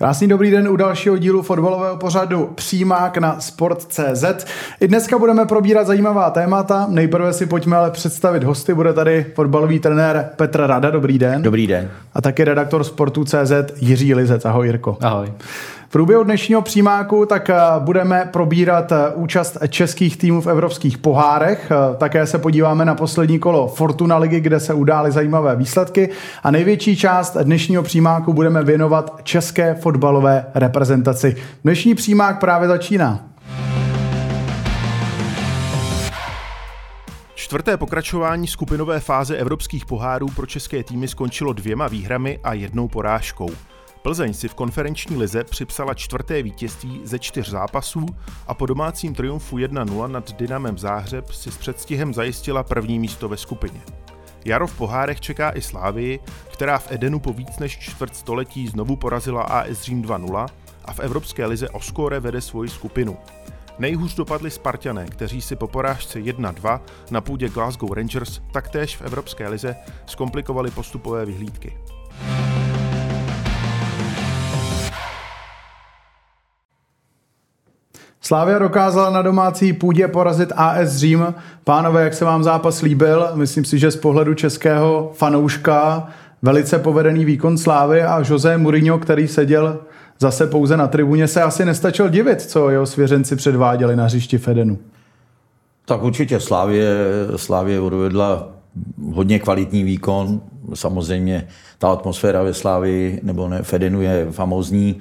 Krásný dobrý den u dalšího dílu fotbalového pořadu Přímák na Sport.cz. I dneska budeme probírat zajímavá témata. Nejprve si pojďme ale představit hosty. Bude tady fotbalový trenér Petr Rada. Dobrý den. Dobrý den. A taky redaktor Sportu.cz Jiří Lizec. Ahoj Jirko. Ahoj. V průběhu dnešního přímáku tak eh, budeme probírat eh, účast českých týmů v evropských pohárech. Eh, také se podíváme na poslední kolo Fortuna ligy, kde se udály zajímavé výsledky. A největší část dnešního přímáku budeme věnovat české fotbalové reprezentaci. Dnešní přímák právě začíná. Čtvrté pokračování skupinové fáze evropských pohárů pro české týmy skončilo dvěma výhrami a jednou porážkou. Plzeň si v konferenční lize připsala čtvrté vítězství ze čtyř zápasů a po domácím triumfu 1-0 nad Dynamem Záhřeb si s předstihem zajistila první místo ve skupině. Jaro v pohárech čeká i Slávii, která v Edenu po víc než čtvrt století znovu porazila AS Řím 2-0 a v Evropské lize o skóre vede svoji skupinu. Nejhůř dopadli Spartané, kteří si po porážce 1-2 na půdě Glasgow Rangers taktéž v Evropské lize zkomplikovali postupové vyhlídky. Slávia dokázala na domácí půdě porazit AS Řím. Pánové, jak se vám zápas líbil? Myslím si, že z pohledu českého fanouška velice povedený výkon Slávy a José Mourinho, který seděl zase pouze na tribuně, se asi nestačil divit, co jeho svěřenci předváděli na hřišti Fedenu. Tak určitě Slávě, Slávě odvedla hodně kvalitní výkon. Samozřejmě ta atmosféra ve Slávii nebo ne, Fedenu je famózní,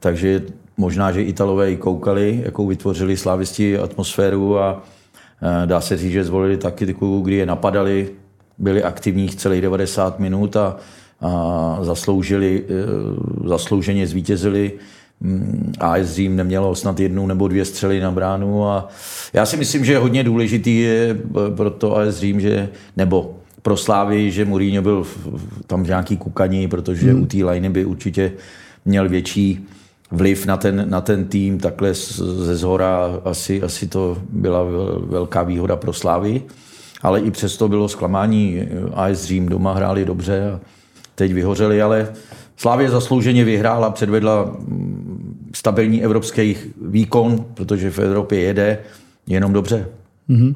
takže Možná, že Italové i koukali, jakou vytvořili slávisti atmosféru a e, dá se říct, že zvolili taktiku, kdy je napadali, byli aktivní celých 90 minut a, a zasloužili, e, zaslouženě zvítězili. Mm, AS Řím nemělo snad jednu nebo dvě střely na bránu a já si myslím, že hodně důležitý je pro to AS Řím, že, nebo pro Slávy, že Mourinho byl tam v nějaký kukaní, protože hmm. u té liney by určitě měl větší vliv na ten, na ten tým takhle ze zhora asi, asi to byla velká výhoda pro Slávy. Ale i přesto bylo zklamání. AS Řím doma hráli dobře a teď vyhořeli, ale Slávě zaslouženě vyhrála, předvedla mm, stabilní evropský výkon, protože v Evropě jede jenom dobře. Mm-hmm.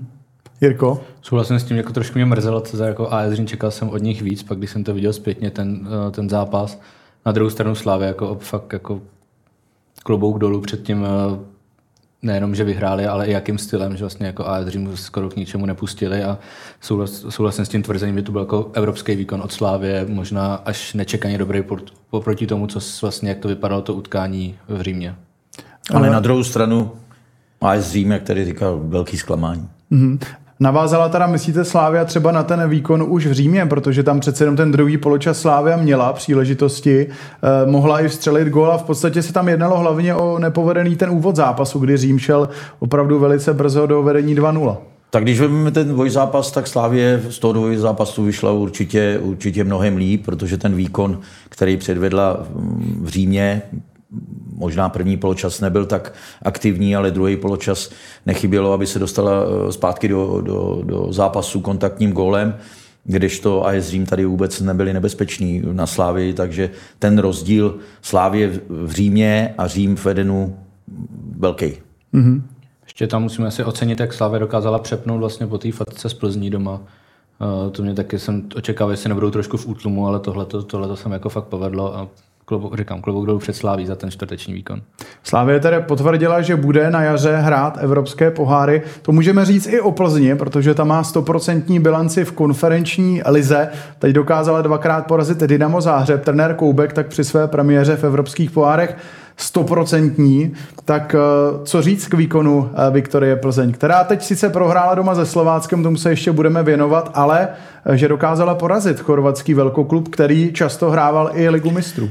Jirko? Souhlasím s tím, jako trošku mě mrzelo, co jako AS Řím čekal jsem od nich víc, pak když jsem to viděl zpětně, ten, eh, ten zápas. Na druhou stranu Slávě jako fakt jako klobouk dolů před tím eh, nejenom, že vyhráli, ale i jakým stylem, že vlastně jako AS Řím skoro k ničemu nepustili a souhlas, souhlasím s tím tvrzením, že to byl jako evropský výkon od Slávě, možná až nečekaně dobrý oproti tomu, co vlastně, jak to vypadalo to utkání v Římě. Ale na druhou stranu AS Řím, jak tady říkal, velký zklamání. Mm-hmm. Navázala teda, myslíte, Slávia třeba na ten výkon už v Římě, protože tam přece jenom ten druhý poločas Slávia měla příležitosti, eh, mohla i vstřelit gól a v podstatě se tam jednalo hlavně o nepovedený ten úvod zápasu, kdy Řím šel opravdu velice brzo do vedení 2-0. Tak když vezmeme ten dvojzápas, tak Slávě z toho dvojzápasu vyšla určitě, určitě mnohem líp, protože ten výkon, který předvedla v Římě, možná první poločas nebyl tak aktivní, ale druhý poločas nechybělo, aby se dostala eh, zpátky do, do, do zápasu kontaktním gólem kdežto AS Řím tady vůbec nebyli nebezpeční na Slávii, takže ten rozdíl Slávie v Římě a Řím v Edenu velký. Mm-hmm. Ještě tam musíme si ocenit, jak Slávě dokázala přepnout vlastně po té fatce z Plzní doma. Uh, to mě taky jsem očekával, jestli nebudou trošku v útlumu, ale tohle to jsem jako fakt povedlo a klobouk, říkám, klobouk dolů před Sláví za ten čtvrteční výkon. Slávě tedy potvrdila, že bude na jaře hrát evropské poháry. To můžeme říct i o Plzni, protože tam má 100% bilanci v konferenční lize. Teď dokázala dvakrát porazit Dynamo Záhřeb. Trenér Koubek tak při své premiéře v evropských pohárech stoprocentní, tak eh, co říct k výkonu eh, Viktorie Plzeň, která teď sice prohrála doma se Slováckem, tomu se ještě budeme věnovat, ale eh, že dokázala porazit chorvatský velkoklub, který často hrával i ligu mistrů.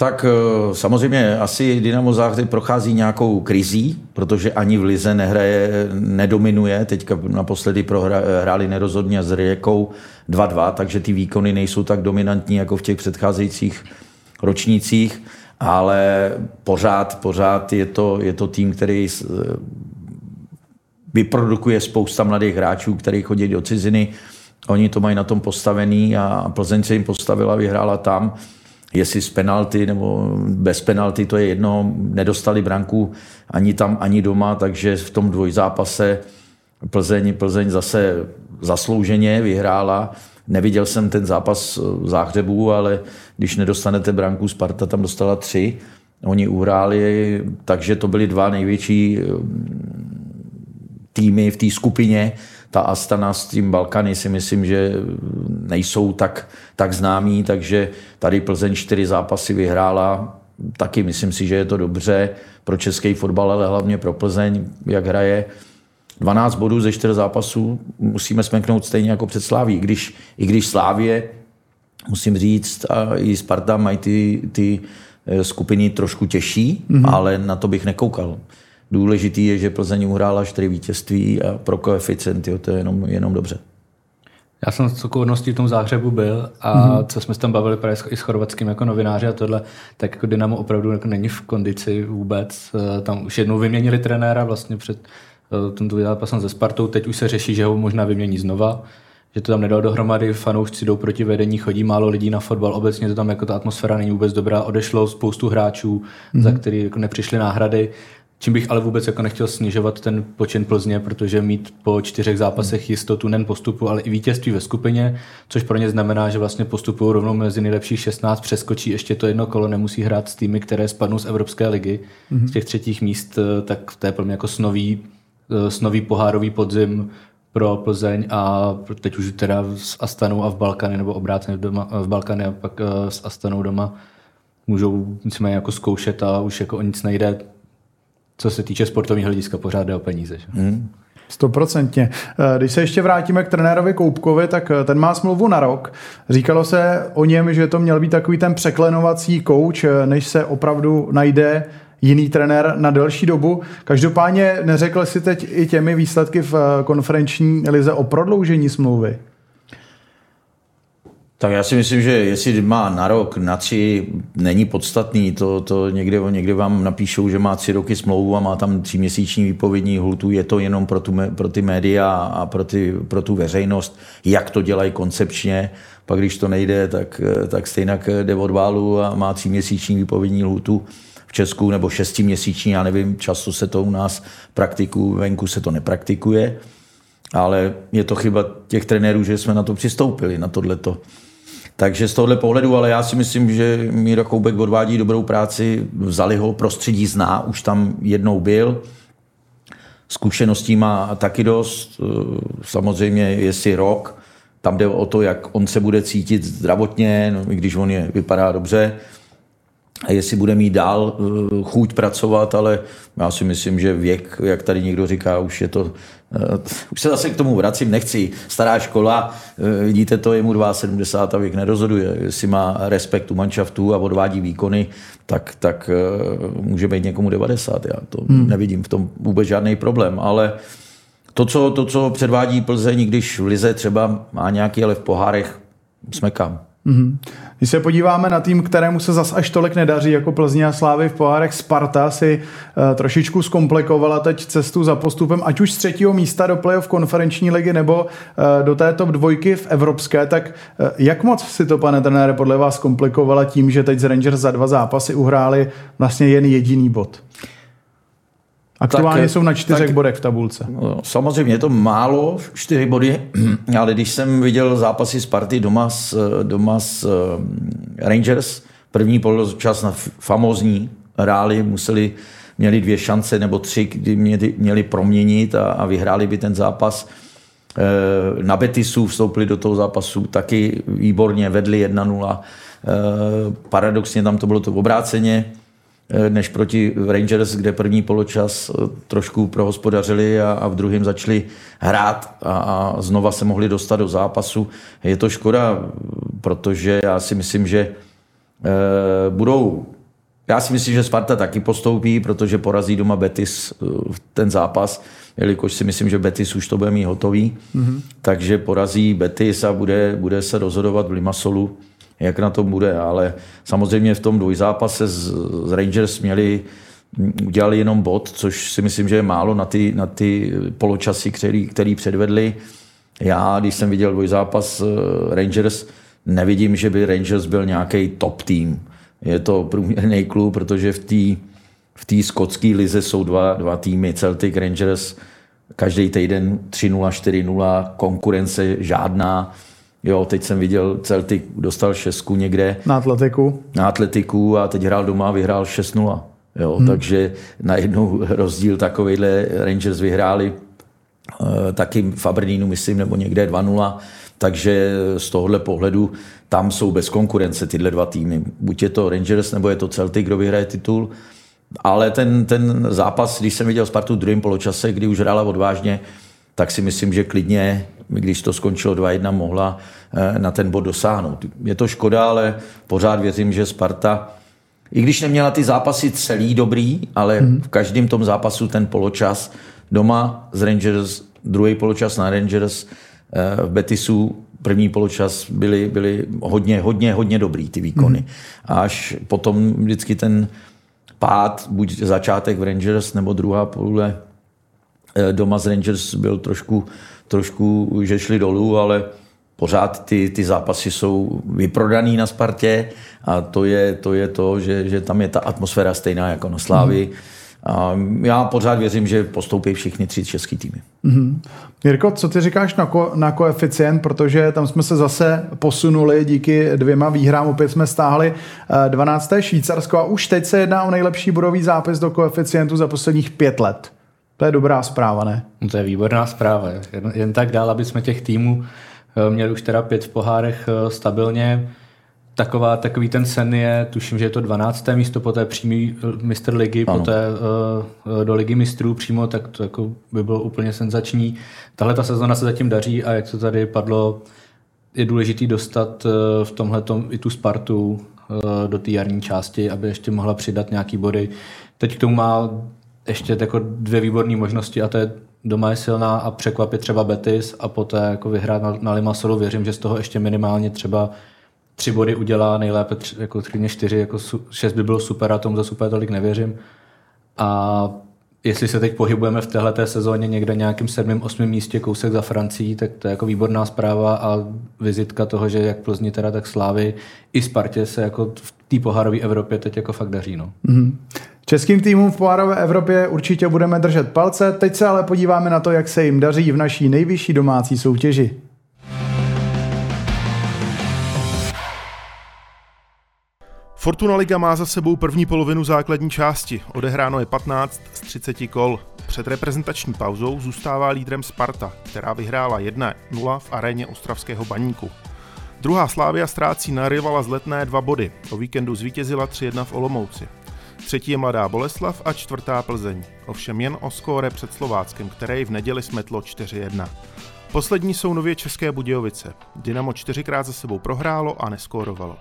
Tak eh, samozřejmě asi Dynamo Záhřeb prochází nějakou krizí, protože ani v Lize nehraje, nedominuje. Teďka naposledy prohráli nerozhodně s Rijekou 2-2, takže ty výkony nejsou tak dominantní jako v těch předcházejících ročnících, ale pořád, pořád je to, je to tým, který eh, vyprodukuje spousta mladých hráčů, kteří chodí do ciziny. Oni to mají na tom postavený a Plzeň se jim postavila, vyhrála tam jestli z penalty nebo bez penalty, to je jedno, nedostali branku ani tam, ani doma, takže v tom dvojzápase Plzeň, Plzeň zase zaslouženě vyhrála. Neviděl jsem ten zápas v Záhřebu, ale když nedostanete branku, Sparta tam dostala tři, oni uhráli, takže to byly dva největší týmy v té skupině. Ta Astana s tím Balkany si myslím, že nejsou tak, tak známí, takže tady Plzeň čtyři zápasy vyhrála. Taky myslím si, že je to dobře pro český fotbal, ale hlavně pro Plzeň, jak hraje. 12 bodů ze 4 zápasů musíme smeknout stejně jako před Sláví. I když, i když Slávě, musím říct, a i Sparta mají ty, ty eh, skupiny trošku těžší, mm-hmm. ale na to bych nekoukal. Důležitý je, že Plzeň uhrála čtyři vítězství a pro koeficient jo, to je jenom, jenom dobře. Já jsem s okolností v tom záhřebu byl a mm-hmm. co jsme se tam bavili právě i s chorvatským jako novináři a tohle, tak jako Dynamo opravdu jako není v kondici vůbec. Eh, tam už jednou vyměnili trenéra vlastně před eh, tento zápasem se Spartou, teď už se řeší, že ho možná vymění znova že to tam nedal dohromady, fanoušci jdou proti vedení, chodí málo lidí na fotbal, obecně to tam jako ta atmosféra není vůbec dobrá, odešlo spoustu hráčů, mm-hmm. za který jako nepřišly náhrady, Čím bych ale vůbec jako nechtěl snižovat ten počin Plzně, protože mít po čtyřech zápasech jistotu nejen postupu, ale i vítězství ve skupině, což pro ně znamená, že vlastně postupují rovnou mezi nejlepších 16, přeskočí ještě to jedno kolo, nemusí hrát s týmy, které spadnou z Evropské ligy, mm-hmm. z těch třetích míst, eh, tak to je pro mě jako snový, eh, snový pohárový podzim pro Plzeň a teď už teda s Astanou a v Balkany, nebo obráceně v, doma, v Balkany a pak eh, s Astanou doma můžou nicméně jako zkoušet a už jako o nic nejde co se týče sportovního hlediska, pořád jde o peníze. Hmm. Stoprocentně. Eh, když se ještě vrátíme k trenérovi Koupkovi, tak eh, ten má smlouvu na rok. Říkalo se o něm, že to měl být takový ten překlenovací kouč, eh, než se opravdu najde jiný trenér na delší dobu. Každopádně neřekl si teď i těmi výsledky v konferenční lize o prodloužení smlouvy? Tak já si myslím, že jestli má na rok, na tři, není podstatný. To, to někde, někde vám napíšou, že má tři roky smlouvu a má tam tříměsíční výpovědní hultu. Je to jenom pro, tu, pro ty média a pro, ty, pro tu veřejnost, jak to dělají koncepčně. Pak když to nejde, tak, tak stejně jde od válu a má tříměsíční výpovědní hultu v Česku nebo šestiměsíční, já nevím, často se to u nás praktiku, venku se to nepraktikuje, ale je to chyba těch trenérů, že jsme na to přistoupili, na tohleto. Takže z tohohle pohledu, ale já si myslím, že Míra Koubek odvádí dobrou práci, vzali ho, prostředí zná, už tam jednou byl, zkušeností má taky dost, samozřejmě jestli rok, tam jde o to, jak on se bude cítit zdravotně, no, i když on je, vypadá dobře, jestli bude mít dál eh, chuť pracovat, ale já si myslím, že věk, jak tady někdo říká, už je to Eh, už se zase k tomu vracím, nechci. Stará škola, eh, vidíte to, je mu 72 a věk nerozhoduje. Jestli má respekt u manšaftu a odvádí výkony, tak, tak může být někomu 90. Já to hmm. nevidím v tom vůbec žádný problém, ale to co, to, co předvádí Plzeň, když v Lize třeba má nějaký, ale v pohárech smekám. Mm-hmm. Když se podíváme na tým, kterému se zas až tolik nedaří, jako Plzně a Slávy v pohárech, Sparta si uh, trošičku zkomplikovala teď cestu za postupem, ať už z třetího místa do playoff konferenční ligy nebo uh, do té top dvojky v evropské, tak uh, jak moc si to, pane trenére, podle vás komplikovala tím, že teď z Rangers za dva zápasy uhráli vlastně jen jediný bod? Aktuálně tak, jsou na čtyřech tak, bodech v tabulce. No, samozřejmě je to málo, čtyři body, ale když jsem viděl zápasy Sparty doma s, doma s eh, Rangers, první poločas na famózní hráli, museli, měli dvě šance nebo tři, kdy měli, měli proměnit a, a vyhráli by ten zápas. Eh, na Betisu vstoupili do toho zápasu taky výborně, vedli 1-0. Eh, paradoxně tam to bylo to obráceně než proti Rangers, kde první poločas eh, trošku prohospodařili a, a v druhém začali hrát a, a znova se mohli dostat do zápasu. Je to škoda, protože já si myslím, že e, budou já si myslím, že Sparta taky postoupí, protože porazí doma Betis ten zápas, jelikož si myslím, že Betis už to bude mít hotový. Mm-hmm. Takže porazí Betis a bude, bude se rozhodovat v Limasolu jak na tom bude, ale samozřejmě v tom dvojzápase z, z Rangers měli udělali jenom bod, což si myslím, že je málo na ty, na ty poločasy, který, který předvedli. Já, když jsem viděl dvojzápas eh, Rangers, nevidím, že by Rangers byl nějaký top tým. Je to průměrný klub, protože v té v té skotské lize jsou dva, dva týmy, Celtic Rangers, každý týden 3-0, 4-0, konkurence žádná. Jo, teď jsem viděl, Celtic dostal šestku někde. Na atletiku. Na atletiku a teď hrál doma a vyhrál 6-0. Jo, hmm. Takže najednou rozdíl takovýhle Rangers vyhráli uh, taky v Aberdeenu, myslím, nebo někde 2-0. Takže z tohohle pohledu tam jsou bez konkurence tyhle dva týmy. Buď je to Rangers, nebo je to Celtic, kdo vyhraje titul. Ale ten, ten zápas, když jsem viděl Spartu v druhém poločase, kdy už hrála odvážně, tak si myslím, že klidně, když to skončilo 2-1, mohla eh, na ten bod dosáhnout. Je to škoda, ale pořád věřím, že Sparta, i když neměla ty zápasy celý dobrý, ale v každém tom zápasu ten poločas doma z Rangers, druhý poločas na Rangers, eh, v Betisu první poločas byly, byly hodně, hodně, hodně dobrý ty výkony. Mm. A až potom vždycky ten pád, buď začátek v Rangers, nebo druhá půle doma z Rangers byl trošku, trošku že šli dolů, ale pořád ty, ty zápasy jsou vyprodaný na Spartě a to je to, je to že, že tam je ta atmosféra stejná jako na Slávi. Mm. A já pořád věřím, že postoupí všichni tři český týmy. Mm-hmm. Jirko, co ty říkáš na, ko, na koeficient, protože tam jsme se zase posunuli díky dvěma výhrám, opět jsme stáhli 12. Eh, Švýcarsko a už teď se jedná o nejlepší bodový zápis do koeficientu za posledních pět let. To je dobrá zpráva, ne? No to je výborná zpráva. Jen, jen tak dál, aby jsme těch týmů eh, měli už teda pět v pohárech eh, stabilně taková, takový ten sen je, tuším, že je to 12. místo, poté přímý eh, mistr ligy, ano. poté uh, do ligy mistrů přímo, tak to jako by bylo úplně senzační. Tahle ta sezona se zatím daří a jak to tady padlo, je důležitý dostat v tomhle i tu Spartu do té jarní části, aby ještě mohla přidat nějaký body. Teď k tomu má ještě jako dvě výborné možnosti a to je doma je silná a překvapit třeba Betis a poté jako vyhrát na, na Limassolu. Věřím, že z toho ještě minimálně třeba tři body udělá, nejlépe tři, jako klidně čtyři, jako su, šest by bylo super a tomu za super tolik nevěřím. A jestli se teď pohybujeme v téhle sezóně někde nějakým sedmým, osmým místě kousek za Francií, tak to je jako výborná zpráva a vizitka toho, že jak Plzni teda, tak Slávy i Spartě se jako v té pohárové Evropě teď jako fakt daří. No. Mm-hmm. Českým týmům v pohárové Evropě určitě budeme držet palce, teď se ale podíváme na to, jak se jim daří v naší nejvyšší domácí soutěži. Fortuna Liga má za sebou první polovinu základní části. Odehráno je 15 z 30 kol. Před reprezentační pauzou zůstává lídrem Sparta, která vyhrála 1-0 v aréně Ostravského baníku. Druhá Slávia ztrácí na rivala z letné dva body. O víkendu zvítězila 3-1 v Olomouci. Třetí je Mladá Boleslav a čtvrtá Plzeň. Ovšem jen o skóre před Slováckem, které v neděli smetlo 4-1. Poslední jsou nově České Budějovice. Dynamo čtyřikrát za sebou prohrálo a neskórovalo.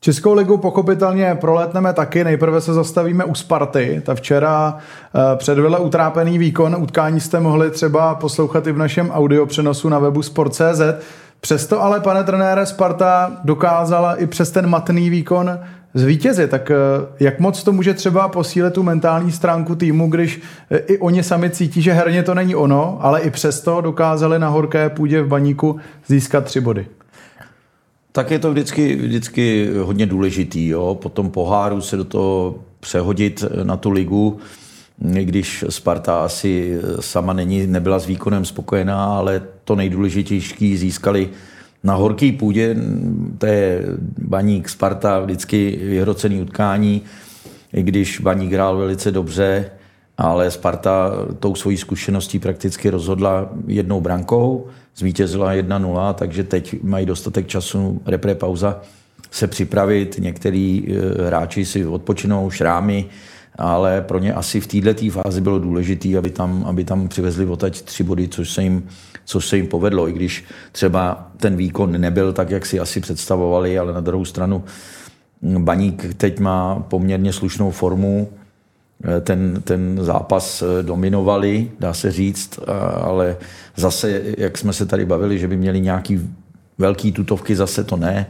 Českou ligu pochopitelně proletneme taky. Nejprve se zastavíme u Sparty. Ta včera eh, předvedla utrápený výkon. Utkání jste mohli třeba poslouchat i v našem audio přenosu na webu Sport.cz. Přesto ale, pane trenére, Sparta dokázala i přes ten matný výkon zvítězit. Tak eh, jak moc to může třeba posílit tu mentální stránku týmu, když eh, i oni sami cítí, že herně to není ono, ale i přesto dokázali na horké půdě v baníku získat tři body? tak je to vždycky, vždycky hodně důležitý. Jo? Po tom poháru se do toho přehodit na tu ligu, když Sparta asi sama není, nebyla s výkonem spokojená, ale to nejdůležitější získali na horký půdě, to je Baník Sparta vždycky vyhrocený utkání, i když Baník hrál velice dobře, ale Sparta tou svojí zkušeností prakticky rozhodla jednou brankou, zvítězila 1-0, takže teď mají dostatek času, repre pauza, se připravit. Některý eh, hráči si odpočinou šrámy, ale pro ně asi v této fázi bylo důležité, aby tam, aby tam přivezli odtaď tři body, což se, jim, což se jim povedlo, i když třeba ten výkon nebyl tak, jak si asi představovali, ale na druhou stranu Baník teď má poměrně slušnou formu, ten, ten zápas eh, dominovali, dá se říct, ale zase, jak jsme se tady bavili, že by měli nějaký velký tutovky, zase to ne.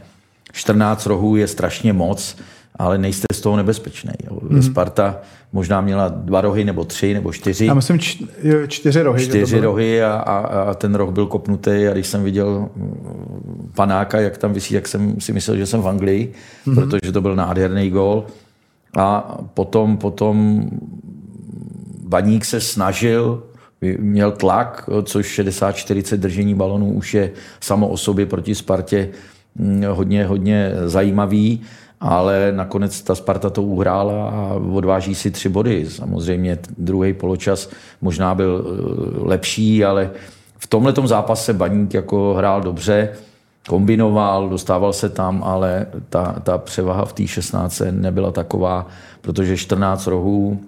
14 rohů je strašně moc. Ale nejste z toho nebezpečný. Mm. Sparta možná měla dva rohy nebo tři nebo čtyři. Já myslím č- čtyři rohy. Čtyři rohy a, a, a ten roh byl kopnutý a když jsem viděl mm, panáka, jak tam vysí, jak jsem si myslel, že jsem v Anglii, mm. protože to byl nádherný gól. A potom, potom Baník se snažil, měl tlak, což 60-40 držení balonů už je samo o sobě proti Spartě mm, hodně, hodně zajímavý, ale nakonec ta Sparta to uhrála a odváží si tři body. Samozřejmě druhý poločas možná byl eh, lepší, ale v tomhle zápase Baník jako hrál dobře, kombinoval, dostával se tam, ale ta, ta převaha v té 16 nebyla taková, protože 14 rohů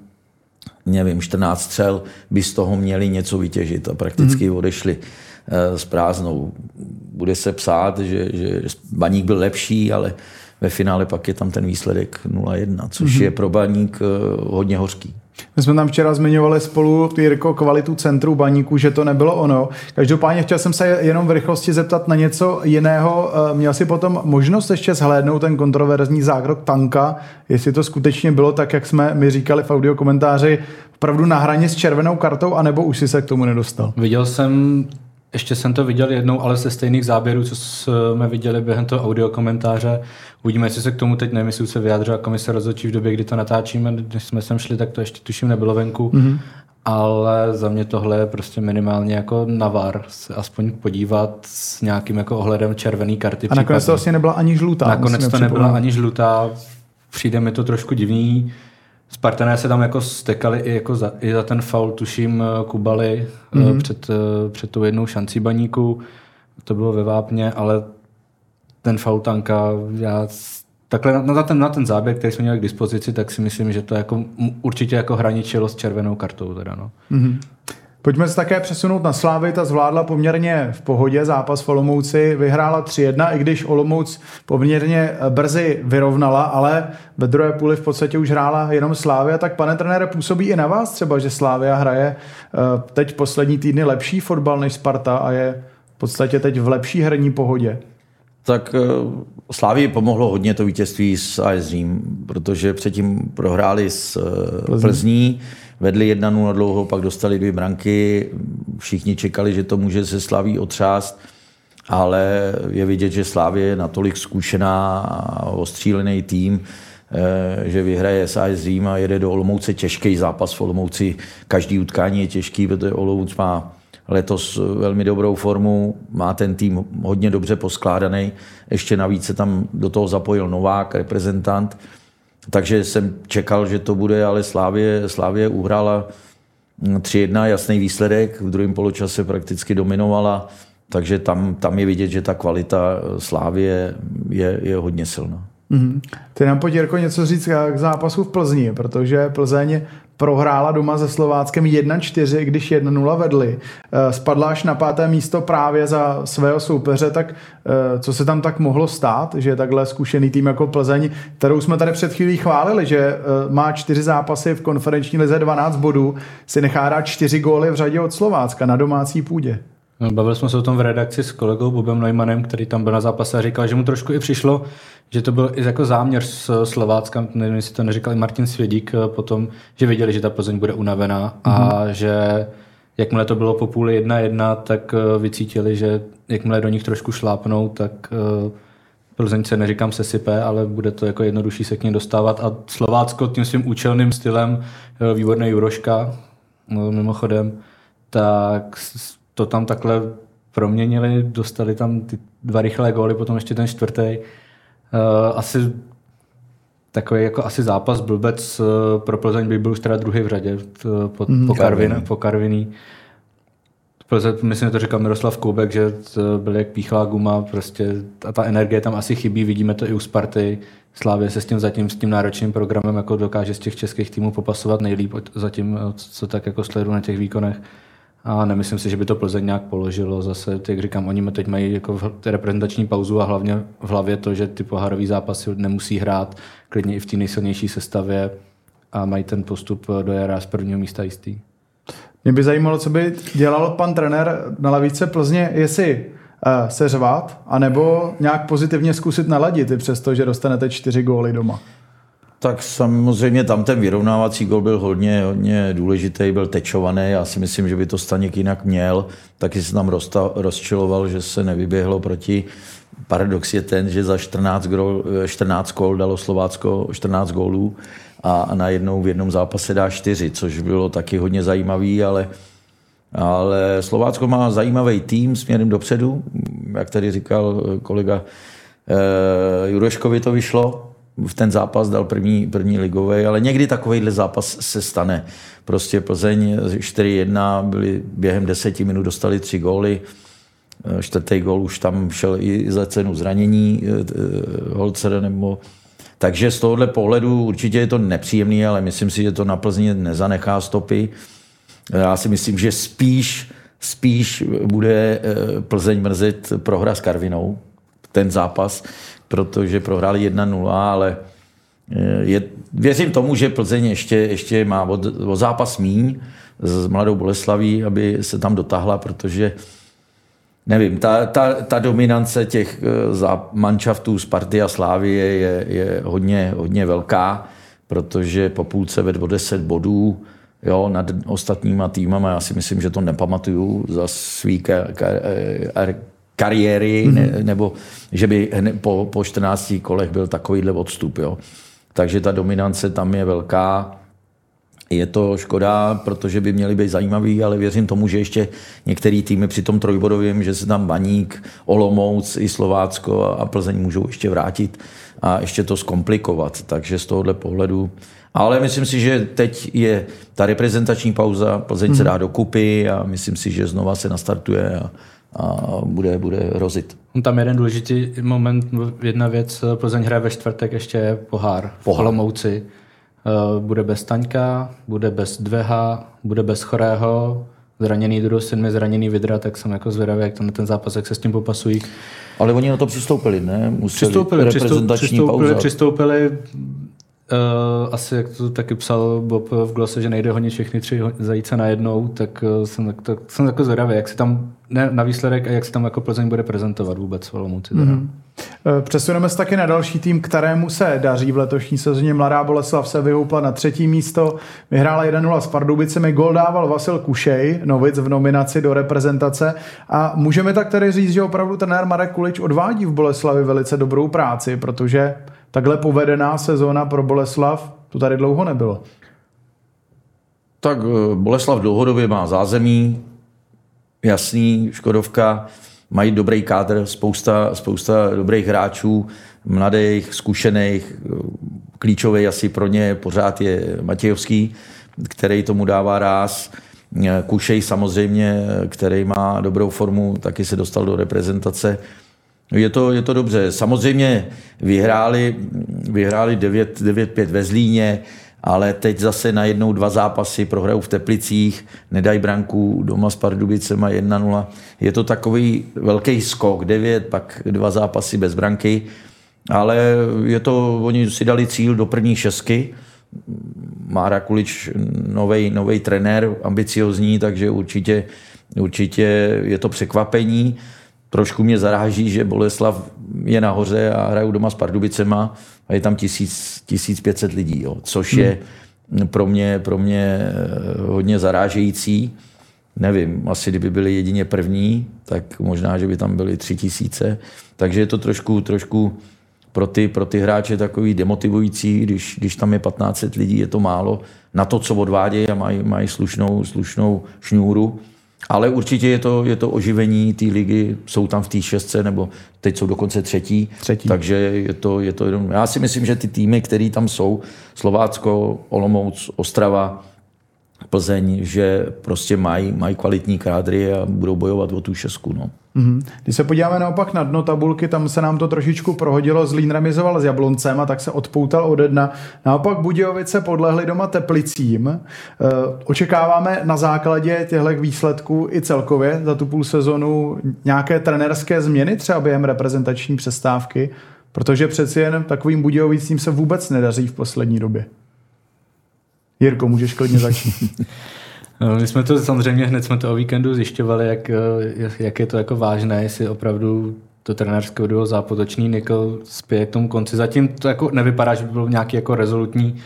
nevím, 14 střel by z toho měli něco vytěžit a prakticky mm. odešli eh, s prázdnou. Bude se psát, že, že baník byl lepší, ale ve finále pak je tam ten výsledek 0-1, což mm. je pro baník eh, hodně hořký. My jsme tam včera zmiňovali spolu Jirko, kvalitu centru baníku, že to nebylo ono. Každopádně chtěl jsem se jenom v rychlosti zeptat na něco jiného. Eh, měl si potom možnost ještě zhlédnout ten kontroverzní zákrok tanka, jestli to skutečně bylo tak, jak jsme mi říkali v audio komentáři, opravdu na hraně s červenou kartou, anebo už si se k tomu nedostal? Viděl jsem ještě jsem to viděl jednou, ale ze stejných záběrů, co jsme viděli během toho audio komentáře. Uvidíme, jestli se k tomu teď nemyslím, se vyjádřila komise rozhodčí v době, kdy to natáčíme. Když jsme sem šli, tak to ještě tuším nebylo venku. Mm-hmm. Ale za mě tohle je prostě minimálně jako navar, se aspoň podívat s nějakým jako ohledem červený karty. A nakonec to vlastně nebyla ani žlutá. Nakonec to nebyla ani žlutá. Přijde mi to trošku divný. Spartané se tam jako stekali i, jako za, i za ten faul, tuším, eh, Kubali mm-hmm. před, eh, před tou jednou šancí baníku. To bylo ve Vápně, ale ten faul tanka, já takhle na, na, ten, na ten záběr, který jsme měli k dispozici, tak si myslím, že to jako, určitě jako hraničilo s červenou kartou. Teda, no. Mm-hmm. Pojďme se také přesunout na Slávy, ta zvládla poměrně v pohodě zápas v Olomouci, vyhrála 3-1, i když Olomouc poměrně brzy vyrovnala, ale ve druhé půli v podstatě už hrála jenom Slávia, tak pane trenére, působí i na vás třeba, že Slávia hraje eh, teď poslední týdny lepší fotbal než Sparta a je v podstatě teď v lepší herní pohodě? Tak eh, Slávii pomohlo hodně to vítězství s AS Řím, protože předtím prohráli s eh, Plzní. Plzní vedli 1-0 dlouho, pak dostali dvě branky, všichni čekali, že to může se Slaví otřást, ale je vidět, že Slávě je natolik zkušená a ostřílený tým, eh, že vyhraje s AS Řím a jede do Olomouce těžký zápas v Olomouci. Každý utkání je těžký, protože Olomouc má letos velmi dobrou formu, má ten tým hodně dobře poskládaný. Ještě navíc se tam do toho zapojil Novák, reprezentant, takže jsem čekal, že to bude, ale Slávě, Slávě uhrála 3-1, jasný výsledek, v druhém poločase prakticky dominovala, takže tam, tam je vidět, že ta kvalita Slávě je, je hodně silná. Mm-hmm. Ty nám pojď, Jirko, něco říct k zápasu v Plzni, protože Plzeň prohrála doma se Slováckem 1-4, když 1-0 vedli. Eh, spadla až na páté místo právě za svého soupeře, tak eh, co se tam tak mohlo stát, že takhle zkušený tým jako Plzeň, kterou jsme tady před chvílí chválili, že eh, má čtyři zápasy v konferenční lize 12 bodů, si nechá dát čtyři góly v řadě od Slovácka na domácí půdě. No, bavili jsme se o tom v redakci s kolegou Bobem Neumannem, který tam byl na zápase a říkal, že mu trošku i přišlo, že to byl i jako záměr z Slovácka, nevím, jestli to neříkal i Martin Svědík eh, potom, že věděli, že ta Plzeň bude unavená mm-hmm. a mhm. že jakmile to bylo po půli jedna jedna, tak eh, vycítili, že jakmile do nich trošku šlápnou, tak eh, Plzeň se neříkám sesype, ale bude to jako jednodušší se k ním dostávat a Slovácko tím svým účelným stylem, výborné Juroška, no, mimochodem, tak to tam takhle proměnili, dostali tam ty dva rychlé góly, potom ještě ten čtvrtý. Uh, asi takový jako asi zápas blbec uh, pro Plzeň by byl už teda druhý v řadě po, mm, po, Karvin, po Karviní. Plzeň, myslím, že to říkal Miroslav Koubek, že to byl jak píchlá guma, prostě a ta energie tam asi chybí, vidíme to i u Sparty. Slávě se s tím zatím, s tím náročným programem jako dokáže z těch českých týmů popasovat nejlíp zatím, co tak jako sleduju na těch výkonech. A nemyslím si, že by to Plzeň nějak položilo. Zase, jak říkám, oni teď mají jako reprezentační pauzu a hlavně v hlavě to, že ty pohárové zápasy nemusí hrát klidně i v té nejsilnější sestavě a mají ten postup do jara z prvního místa jistý. Mě by zajímalo, co by dělal pan trenér na lavice Plzně, jestli uh, se řvat, anebo nějak pozitivně zkusit naladit, i přesto, že dostanete čtyři góly doma. Tak samozřejmě tam ten vyrovnávací gol byl hodně, hodně důležitý, byl tečovaný. Já si myslím, že by to Staněk jinak měl. Taky se tam rozta, rozčiloval, že se nevyběhlo proti. Paradox je ten, že za 14 gol, 14 gol dalo Slovácko 14 gólů a, najednou v jednom zápase dá 4, což bylo taky hodně zajímavý, ale ale Slovácko má zajímavý tým směrem dopředu. Jak tady říkal kolega eh, Jureškovi to vyšlo, v ten zápas dal první, první ligový, ale někdy takovýhle zápas se stane. Prostě Plzeň 4-1, byli během deseti minut dostali tři góly, eh, čtvrtý gól už tam šel i za cenu zranění eh, eh, Holcera nebo takže z tohohle pohledu určitě je to nepříjemný, ale myslím si, že to na Plzni nezanechá stopy. Já si myslím, že spíš, spíš bude Plzeň mrzet prohra s Karvinou, ten zápas, protože prohráli 1-0, ale eh, je, věřím tomu, že Plzeň ještě, ještě má o, o zápas míň s Mladou Boleslaví, aby se tam dotáhla, protože nevím, ta, ta, ta dominance těch eh, manšaftů Sparty a Slávie je, je hodně, hodně velká, protože po půlce ve 10 bodů jo, nad ostatníma týmama, já si myslím, že to nepamatuju za svý ka, kariéry, mm-hmm. ne, nebo že by po, po 14 kolech byl takovýhle odstup. Jo. Takže ta dominance tam je velká. Je to škoda, protože by měly být zajímavý, ale věřím tomu, že ještě některé týmy při tom trojbodovém, že se tam Baník, Olomouc i Slovácko a Plzeň můžou ještě vrátit a ještě to zkomplikovat. Takže z tohohle pohledu ale myslím si, že teď je ta reprezentační pauza, Plzeň mm. se mhm. dá dokupy a myslím si, že znova se nastartuje a, a bude, bude rozit. Tam jeden důležitý moment, jedna věc, Plzeň hraje ve čtvrtek ještě pohár, pohár. v Olomouci. Eh, bude bez Taňka, bude bez Dveha, bude bez Chorého, zraněný syn zraněný Vidra, tak jsem jako zvědavý, jak to na ten zápas, jak se s tím popasují. Ale oni na to přistoupili, ne? Museli přistoupili, přistoupili, přistoupili, Uh, asi jak to taky psal Bob v glose, že nejde honit všechny tři zajíce najednou, tak uh, jsem, tak, jsem jako zvědavý, jak se tam ne, na výsledek a jak se tam jako Plzeň bude prezentovat vůbec v Olomouci. Mm-hmm. Přesuneme se taky na další tým, kterému se daří v letošní sezóně. Mladá Boleslav se vyhoupla na třetí místo, vyhrála 1-0 s Pardubicemi, gol dával Vasil Kušej, novic v nominaci do reprezentace a můžeme tak tedy říct, že opravdu trenér Marek Kulič odvádí v Boleslavi velice dobrou práci, protože takhle povedená sezóna pro Boleslav, to tady dlouho nebylo. Tak eh, Boleslav dlouhodobě má zázemí, jasný, Škodovka, mají dobrý kádr, spousta, spousta dobrých hráčů, mladých, zkušených, klíčový asi pro ně pořád je Matějovský, který tomu dává ráz. Kušej samozřejmě, který má dobrou formu, taky se dostal do reprezentace. Je to, je to dobře. Samozřejmě vyhráli, vyhráli 9-5 ve Zlíně, ale teď zase na jednou dva zápasy prohrajou v Teplicích, nedají branku doma s Pardubicema 1-0. Je to takový velký skok, 9, pak dva zápasy bez branky, ale je to, oni si dali cíl do první šestky, Mára Kulič, nový trenér, ambiciozní, takže určitě, určitě je to překvapení. Trošku mě zaráží, že Boleslav je nahoře a hrajou doma s Pardubicema a je tam 1000, 1500 lidí, jo, což je pro mě, pro mě eh, hodně zarážející. Nevím, asi kdyby byli jedině první, tak možná, že by tam byly tři tisíce. Takže je to trošku, trošku pro ty, pro ty hráče takový demotivující, když, když tam je 1500 lidí, je to málo na to, co odvádějí a mají, mají slušnou, slušnou šňůru. Ale určitě je to, je to oživení té ligy, jsou tam v té šestce, nebo teď jsou dokonce třetí, třetí. takže je to, je to jenom... Já si myslím, že ty týmy, které tam jsou, Slovácko, Olomouc, Ostrava, Plzeň, že prostě mají, mají kvalitní kádry a budou bojovat o tu šestku. No. Mm-hmm. Když se podíváme naopak na dno tabulky, tam se nám to trošičku prohodilo. Zlín remizoval s Jabloncem a tak se odpoutal od jedna. Naopak Budějovice podlehly doma Teplicím. E, očekáváme na základě těchto výsledků i celkově za tu půl sezonu nějaké trenerské změny třeba během reprezentační přestávky, protože přeci jen takovým Budějovicím se vůbec nedaří v poslední době. Jirko, můžeš klidně začít. No, my jsme to samozřejmě hned jsme to o víkendu zjišťovali, jak, jak je to jako vážné, jestli opravdu to trenérské duo zápotočný Nikl spěje k tomu konci. Zatím to jako nevypadá, že by bylo nějaký jako rezolutní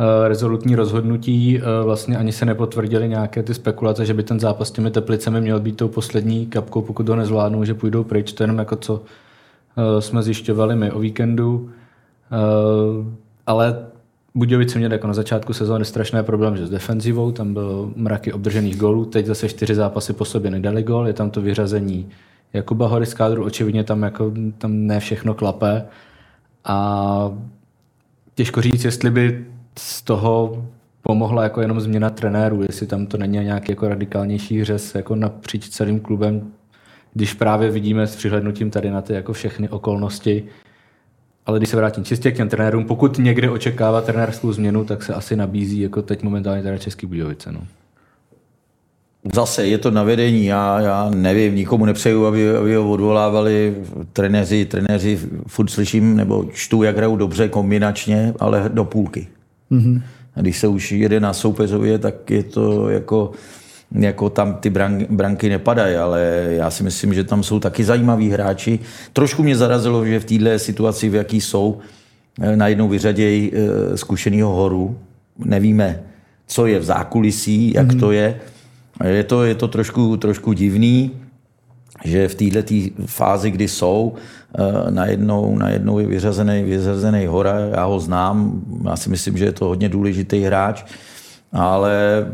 Eh, rezolutní rozhodnutí. Eh, vlastně ani se nepotvrdily nějaké ty spekulace, že by ten zápas s těmi teplicemi měl být tou poslední kapkou, pokud to nezvládnou, že půjdou pryč. To je jenom jako co eh, jsme zjišťovali my o víkendu. Ale Budějovice měli jako na začátku sezóny strašné problém, že s defenzivou, tam byl mraky obdržených gólů, teď zase čtyři zápasy po sobě nedali gól, je tam to vyřazení Jakuba Hory z kádru, očividně tam, jako, tam ne všechno klape. A těžko říct, jestli by z toho pomohla jako jenom změna trenéru, jestli tam to není nějaký jako radikálnější řez jako napříč celým klubem, když právě vidíme s přihlednutím tady na ty jako všechny okolnosti, ale když se vrátím čistě k těm trenérům, pokud někde očekává trenérskou změnu, tak se asi nabízí jako teď momentálně teda Český Budějovice. No. Zase je to na vedení, já, já nevím, nikomu nepřeju, aby, aby ho odvolávali trenéři, trenéři furt slyším nebo čtu, jak hrajou dobře kombinačně, ale do půlky. Mm-hmm. A když se už jede na soupeřově, tak je to jako, jako tam ty branky nepadají, ale já si myslím, že tam jsou taky zajímaví hráči. Trošku mě zarazilo, že v této situaci, v jaký jsou, eh, najednou vyřadějí eh, zkušenýho horu. Nevíme, co je v zákulisí, jak mm-hmm. to je. Je to, je to trošku, trošku divný že v této fázi, kdy jsou, eh, najednou, najednou je vyřazený, vyřazený hora, já ho znám, já si myslím, že je to hodně důležitý hráč, ale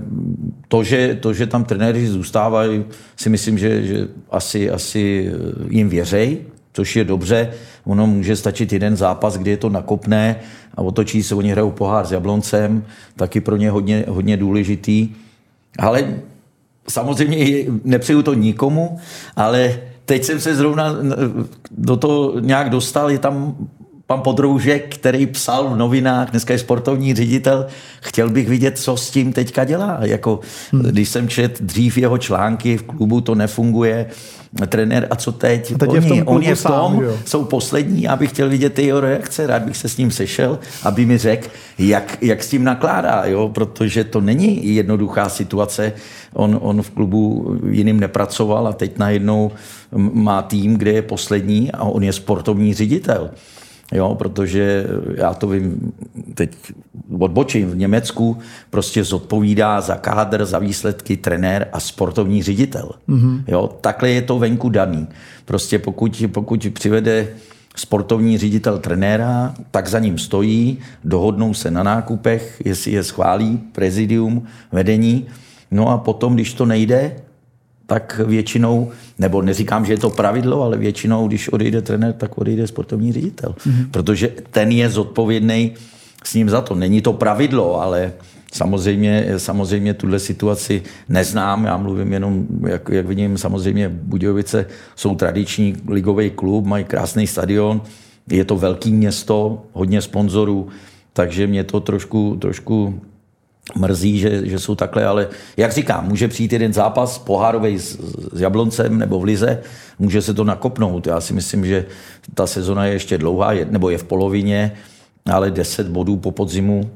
to, že, to, že tam trenéři zůstávají, si myslím, že, že asi, asi jim věřej, což je dobře. Ono může stačit jeden zápas, kdy je to nakopné a otočí se, oni hrajou pohár s Jabloncem, taky pro ně hodně, hodně důležitý. Ale samozřejmě nepřeju to nikomu, ale teď jsem se zrovna do toho nějak dostal, je tam pan Podroužek, který psal v novinách, dneska je sportovní ředitel, chtěl bych vidět, co s tím teďka dělá. Jako, hmm. Když jsem čet dřív jeho články v klubu, to nefunguje, trenér a co teď? A teď Oni, je v tom on je v tom, sám, jsou poslední, já bych chtěl vidět jeho reakce, rád bych se s ním sešel, aby mi řekl, jak, jak s tím nakládá, jo? protože to není jednoduchá situace. On, on v klubu jiným nepracoval a teď najednou má tým, kde je poslední a on je sportovní ředitel. Jo, protože já to vím, teď odbočím, v Německu prostě zodpovídá za kádr, za výsledky trenér a sportovní ředitel. Mm-hmm. Jo, takhle je to venku daný. Prostě pokud, pokud přivede sportovní ředitel trenéra, tak za ním stojí, dohodnou se na nákupech, jestli je schválí prezidium, vedení, no a potom, když to nejde, tak většinou, nebo neříkám, že je to pravidlo, ale většinou, když odejde trenér, tak odejde sportovní ředitel. Mm-hmm. Protože ten je zodpovědný s ním za to. Není to pravidlo, ale samozřejmě, samozřejmě tuhle situaci neznám. Já mluvím jenom, jak, jak vidím, samozřejmě Budějovice jsou tradiční ligový klub, mají krásný stadion, je to velké město, hodně sponzorů, takže mě to trošku, trošku mrzí, že, že jsou takhle, ale jak říkám, může přijít jeden zápas pohárový s, s Jabloncem nebo v Lize, může se to nakopnout. Já si myslím, že ta sezona je ještě dlouhá, je, nebo je v polovině, ale 10 bodů po podzimu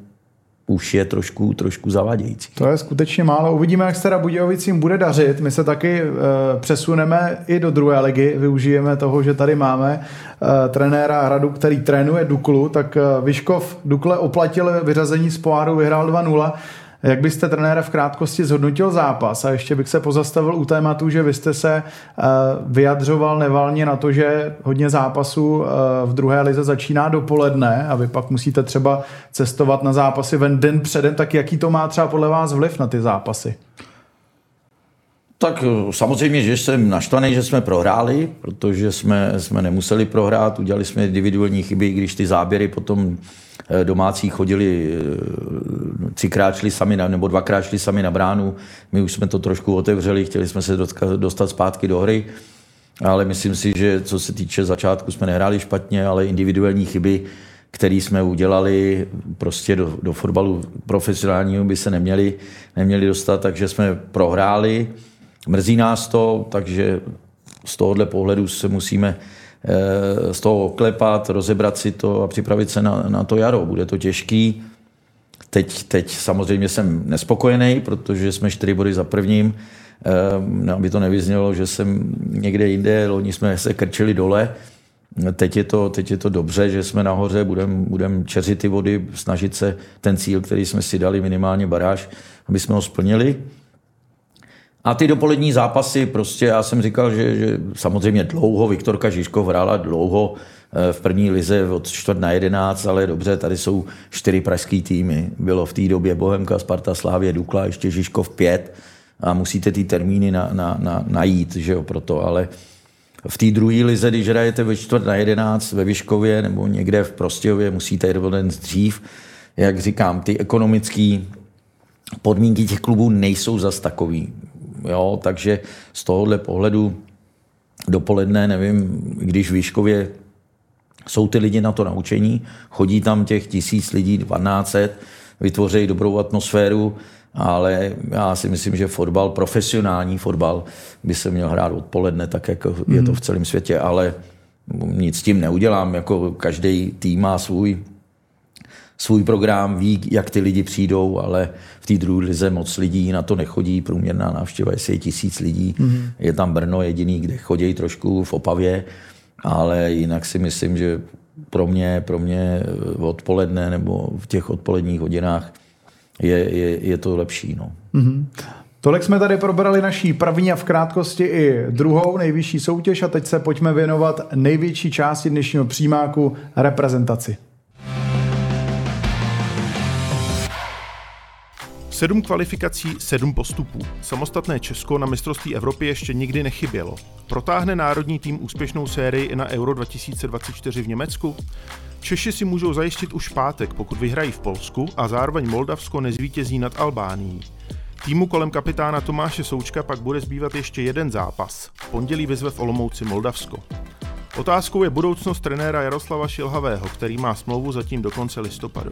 už je trošku, trošku zavadějící. To je skutečně málo. Uvidíme, jak se teda Budějovicím bude dařit. My se taky e, přesuneme i do druhé ligy. Využijeme toho, že tady máme e, trenéra Hradu, který trénuje Duklu. Tak e, Vyškov Dukle oplatil vyřazení z poháru, vyhrál 2-0. Jak byste trenéra v krátkosti zhodnotil zápas? A ještě bych se pozastavil u tématu, že vy jste se eh, vyjadřoval nevalně na to, že hodně zápasů eh, v druhé lize začíná dopoledne a vy pak musíte třeba cestovat na zápasy ven den předem, tak jaký to má třeba podle vás vliv na ty zápasy? Tak eh, samozřejmě, že jsem naštvaný, že jsme prohráli, protože jsme, jsme nemuseli prohrát, udělali jsme individuální chyby, když ty záběry potom Eh, domácí chodili, eh, třikrát šli sami, na, nebo dvakrát šli sami na bránu. My už jsme to trošku otevřeli, chtěli jsme se dostat zpátky do hry, ale myslím si, že co se týče začátku, jsme nehráli špatně, ale individuální chyby, které jsme udělali prostě do, do fotbalu profesionálního by se neměli, neměli dostat, takže jsme prohráli. Mrzí nás to, takže z tohohle pohledu se musíme Eh, z toho oklepat, rozebrat si to a připravit se na, na to jaro. Bude to těžký. Teď, teď samozřejmě jsem nespokojený, protože jsme čtyři body za prvním, eh, aby to nevyznělo, že jsem někde jinde, loni jsme se krčili dole, Teď je, to, teď je to dobře, že jsme nahoře, budeme budem čeřit ty vody, snažit se ten cíl, který jsme si dali, minimálně baráž, aby jsme ho splnili. A ty dopolední zápasy, prostě já jsem říkal, že, že samozřejmě dlouho, Viktorka Žižkov hrála dlouho eh, v první lize od čtvrt na jedenáct, ale dobře, tady jsou čtyři pražský týmy. Bylo v té době Bohemka, Sparta, Slávě, Dukla, ještě Žižkov pět a musíte ty termíny na, na, na, najít, že jo, proto, ale v té druhé lize, když hrajete ve čtvrt na jedenáct ve Vyškově nebo někde v Prostějově, musíte jít den dřív. Jak říkám, ty ekonomické podmínky těch klubů nejsou zas takový. Jo, takže z tohohle pohledu dopoledne, nevím, když v Výškově jsou ty lidi na to naučení, chodí tam těch tisíc lidí, 12, vytvoří dobrou atmosféru, ale já si myslím, že fotbal, profesionální fotbal, by se měl hrát odpoledne, tak jako mm. je to v celém světě, ale nic s tím neudělám, jako každý tým má svůj svůj program, ví, jak ty lidi přijdou, ale v té druhé lize moc lidí na to nechodí. Průměrná návštěva, je tisíc lidí. Mm-hmm. Je tam Brno jediný, kde chodí trošku v Opavě, ale jinak si myslím, že pro mě, pro mě odpoledne nebo v těch odpoledních hodinách je, je, je to lepší. No. Mm-hmm. Tolik jsme tady probrali naší první a v krátkosti i druhou nejvyšší soutěž a teď se pojďme věnovat největší části dnešního přímáku reprezentaci. Sedm kvalifikací, sedm postupů. Samostatné Česko na mistrovství Evropy ještě nikdy nechybělo. Protáhne národní tým úspěšnou sérii i na Euro 2024 v Německu? Češi si můžou zajistit už pátek, pokud vyhrají v Polsku a zároveň Moldavsko nezvítězí nad Albánií. Týmu kolem kapitána Tomáše Součka pak bude zbývat ještě jeden zápas. V pondělí vyzve v Olomouci Moldavsko. Otázkou je budoucnost trenéra Jaroslava Šilhavého, který má smlouvu zatím do konce listopadu.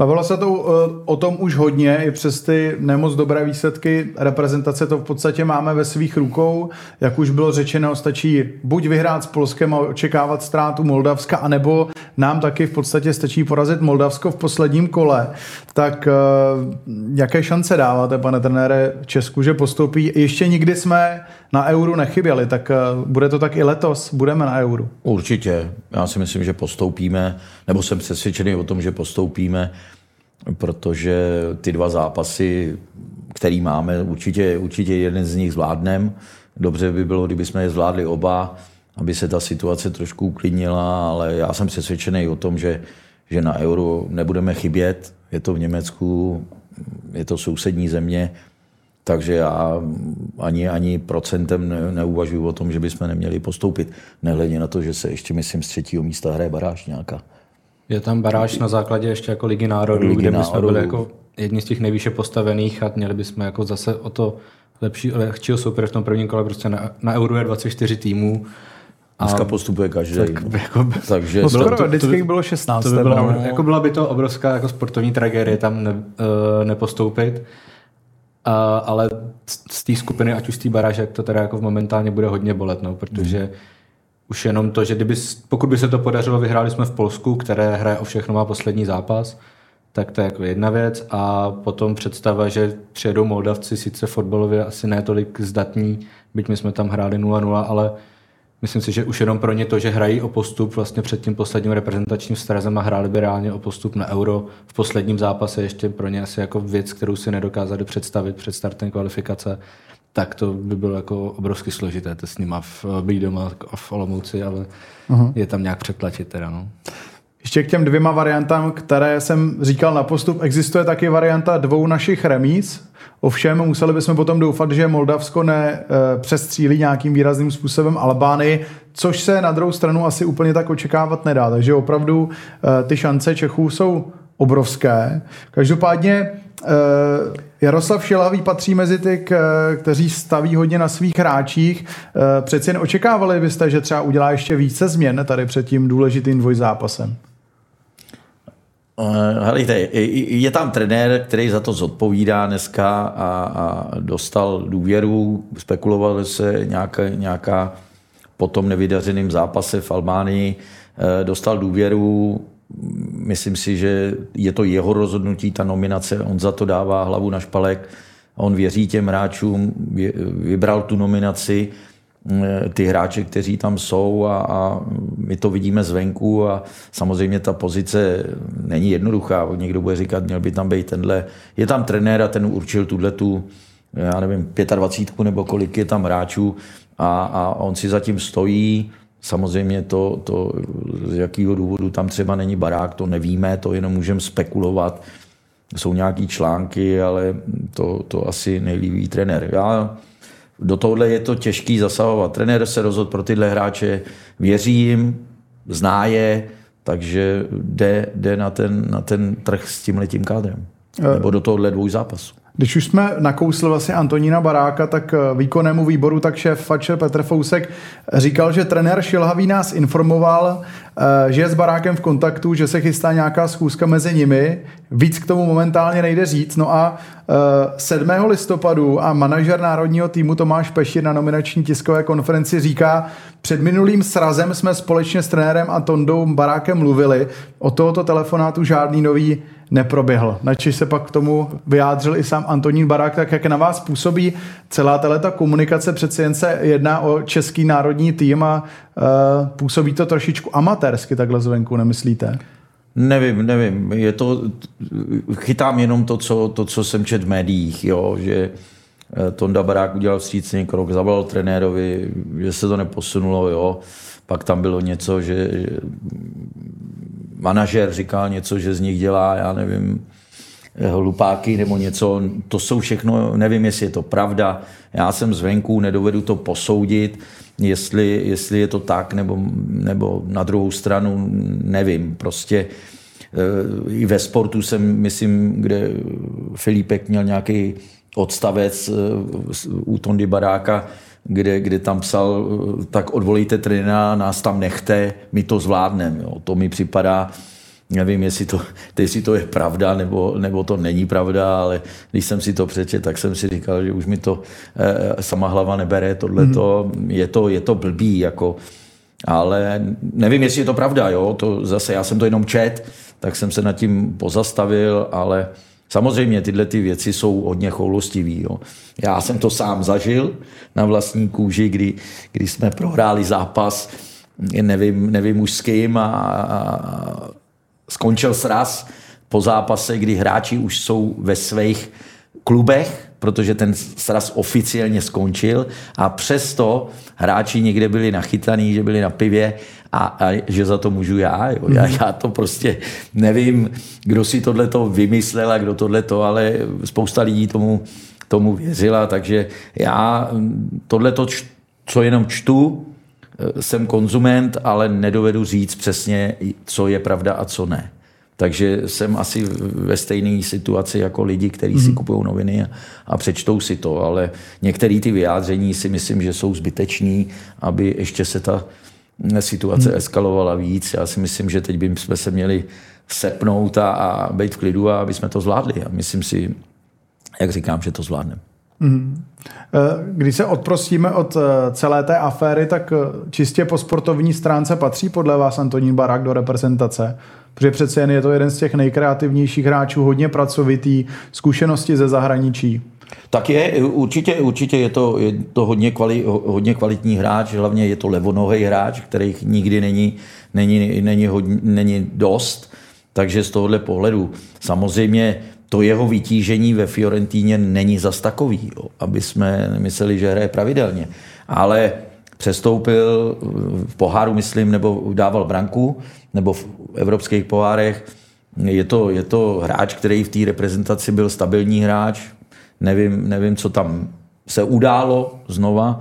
Bavilo se to eh, o tom už hodně, i přes ty nemoc dobré výsledky reprezentace to v podstatě máme ve svých rukou. Jak už bylo řečeno, stačí buď vyhrát s Polskem a očekávat ztrátu Moldavska, anebo nám taky v podstatě stačí porazit Moldavsko v posledním kole. Tak eh, jaké šance dáváte, pane trenére, Česku, že postoupí? Ještě nikdy jsme na euru nechyběli, tak eh, bude to tak i letos? Budeme na euru? Určitě. Já si myslím, že postoupíme, nebo jsem přesvědčený o tom, že postoupíme protože ty dva zápasy, který máme, určitě, určitě jeden z nich zvládnem. Dobře by bylo, kdyby jsme je zvládli oba, aby se ta situace trošku uklidnila, ale já jsem přesvědčený o tom, že, že na euro nebudeme chybět. Je to v Německu, je to sousední země, takže já ani, ani procentem ne, neuvažuji o tom, že bychom neměli postoupit. Nehledě na to, že se ještě, myslím, z třetího místa hraje baráž nějaká. Je tam baráž na základě ještě jako Ligy národů, Ligy kde bychom byli jako jedni z těch nejvýše postavených a měli bychom jako zase o to lepší, lehčího soupeře v tom prvním kole. Prostě na, na Euro je 24 týmů. A Dneska postupuje každý. Tak, no. jako, Takže bylo, to, to, vždycky bylo 16. To by bylo, no. jako byla by to obrovská jako sportovní tragédie tam ne, uh, nepostoupit. Uh, ale z té skupiny, ať už z té baráže, to teda jako momentálně bude hodně bolet, no, protože hmm už jenom to, že kdyby, pokud by se to podařilo, vyhráli jsme v Polsku, které hraje o všechno má poslední zápas, tak to je jako jedna věc. A potom představa, že přijedou Moldavci, sice fotbalově asi ne tolik zdatní, byť my jsme tam hráli 0-0, ale myslím si, že už jenom pro ně to, že hrají o postup vlastně před tím posledním reprezentačním strazem a hráli by reálně o postup na euro v posledním zápase, ještě pro ně asi jako věc, kterou si nedokázali představit před startem kvalifikace tak to by bylo jako obrovsky složité to s nima v, být doma v Olomouci, ale uh-huh. je tam nějak přetlačit teda. No. Ještě k těm dvěma variantám, které jsem říkal na postup, existuje taky varianta dvou našich remíz. Ovšem museli bychom potom doufat, že Moldavsko ne přestřílí nějakým výrazným způsobem Albánii, což se na druhou stranu asi úplně tak očekávat nedá. Takže opravdu eh, ty šance Čechů jsou obrovské. Každopádně Eh, Jaroslav Šilavý patří mezi ty, kteří staví hodně na svých hráčích. Eh, přeci jen očekávali byste, že třeba udělá ještě více změn tady před tím důležitým dvojzápasem? Eh, helejte, je tam trenér, který za to zodpovídá dneska a, a dostal důvěru, spekulovalo se nějaká, nějaká po tom nevydařeným zápase v Albánii, dostal důvěru, myslím si, že je to jeho rozhodnutí, ta nominace, on za to dává hlavu na špalek, on věří těm hráčům, vybral tu nominaci, eh, ty hráče, kteří tam jsou a, a my to vidíme zvenku a samozřejmě ta pozice není jednoduchá. Někdo bude říkat, měl by tam být tenhle. Je tam trenér a ten určil tuhle tu, já nevím, 25 nebo kolik je tam hráčů a, a on si zatím stojí. Samozřejmě to, to, z jakého důvodu tam třeba není barák, to nevíme, to jenom můžeme spekulovat. Jsou nějaký články, ale to, to asi nejlíbí trenér. Já, do tohle je to těžký zasahovat. Trenér se rozhodl pro tyhle hráče, věří jim, zná je, takže jde, jde na, ten, na ten trh s tím letím kádrem. Nebo do tohohle dvou zápasů. Když už jsme nakousli vlastně Antonína Baráka, tak eh, výkonnému výboru, tak šéf Fatscher Petr Fousek říkal, že trenér Šilhavý nás informoval, eh, že je s Barákem v kontaktu, že se chystá nějaká schůzka mezi nimi. Víc k tomu momentálně nejde říct. No a 7. Eh, listopadu a manažer národního týmu Tomáš Pešir na nominační tiskové konferenci říká, před minulým srazem jsme společně s trenérem a Tondou Barákem mluvili. O tohoto telefonátu žádný nový neproběhl. Načež se pak k tomu vyjádřil i sám Antonín Barák, tak jak na vás působí celá ta komunikace, přeci jen se jedná o český národní tým a uh, působí to trošičku amatérsky takhle zvenku, nemyslíte? Nevím, nevím. Je to, chytám jenom to, co, to, co jsem čet v médiích, jo, že eh, Tonda Barák udělal vstřícný krok, zavolal trenérovi, že se to neposunulo, jo. Pak tam bylo něco, že, že manažer říkal něco, že z nich dělá, já nevím, hlupáky nebo něco. To jsou všechno, nevím, jestli je to pravda. Já jsem zvenku, nedovedu to posoudit, jestli, jestli je to tak, nebo, nebo na druhou stranu nevím. Prostě eh, i ve sportu jsem, myslím, kde Filipek měl nějaký odstavec eh, u Tondy Baráka, kde, kde tam psal, tak odvolejte trenéra, nás tam nechte, my to zvládneme. To mi připadá, nevím, jestli to, jestli to je pravda, nebo, nebo to není pravda, ale když jsem si to přečet, tak jsem si říkal, že už mi to eh, sama hlava nebere, tohle mm-hmm. je, to, je to blbý, jako, ale nevím, jestli je to pravda, jo, to zase já jsem to jenom čet, tak jsem se nad tím pozastavil, ale Samozřejmě tyhle ty věci jsou hodně choulostivý. Jo. Já jsem to sám zažil na vlastní kůži, kdy, kdy jsme prohráli zápas, nevím, nevím už s kým a, a skončil sraz po zápase, kdy hráči už jsou ve svých klubech, protože ten sraz oficiálně skončil a přesto hráči někde byli nachytaní, že byli na pivě a, a že za to můžu já. Jo. Já, já to prostě nevím, kdo si tohle to vymyslel a kdo tohle to, ale spousta lidí tomu, tomu věřila, takže já tohle to, co jenom čtu, eh, jsem konzument, ale nedovedu říct přesně, co je pravda a co ne. Takže jsem asi ve stejné situaci jako lidi, kteří si mhm. kupují noviny a, a přečtou si to, ale některé ty vyjádření si myslím, že jsou zbyteční, aby ještě se ta situace hmm. eskalovala víc. Já si myslím, že teď bychom se měli sepnout a, a být v klidu a aby jsme to zvládli. A myslím si, jak říkám, že to zvládneme. Hmm. Když se odprostíme od eh, celé té aféry, tak eh, čistě po sportovní stránce patří podle vás Antonín Barák do reprezentace? Protože přece jen je to jeden z těch nejkreativnějších hráčů, hodně pracovitý, zkušenosti ze zahraničí. Tak je, určitě, určitě je to, je to hodně, kvali, hodně kvalitní hráč, hlavně je to levonohý hráč, kterých nikdy není, není, není, hodně, není dost, takže z tohohle pohledu samozřejmě to jeho vytížení ve Fiorentíně není zas takový, jo, aby jsme mysleli, že hraje pravidelně. Ale přestoupil v poháru, myslím, nebo dával branku, nebo v evropských pohárech. Je to, je to hráč, který v té reprezentaci byl stabilní hráč, Nevím, nevím, co tam se událo znova,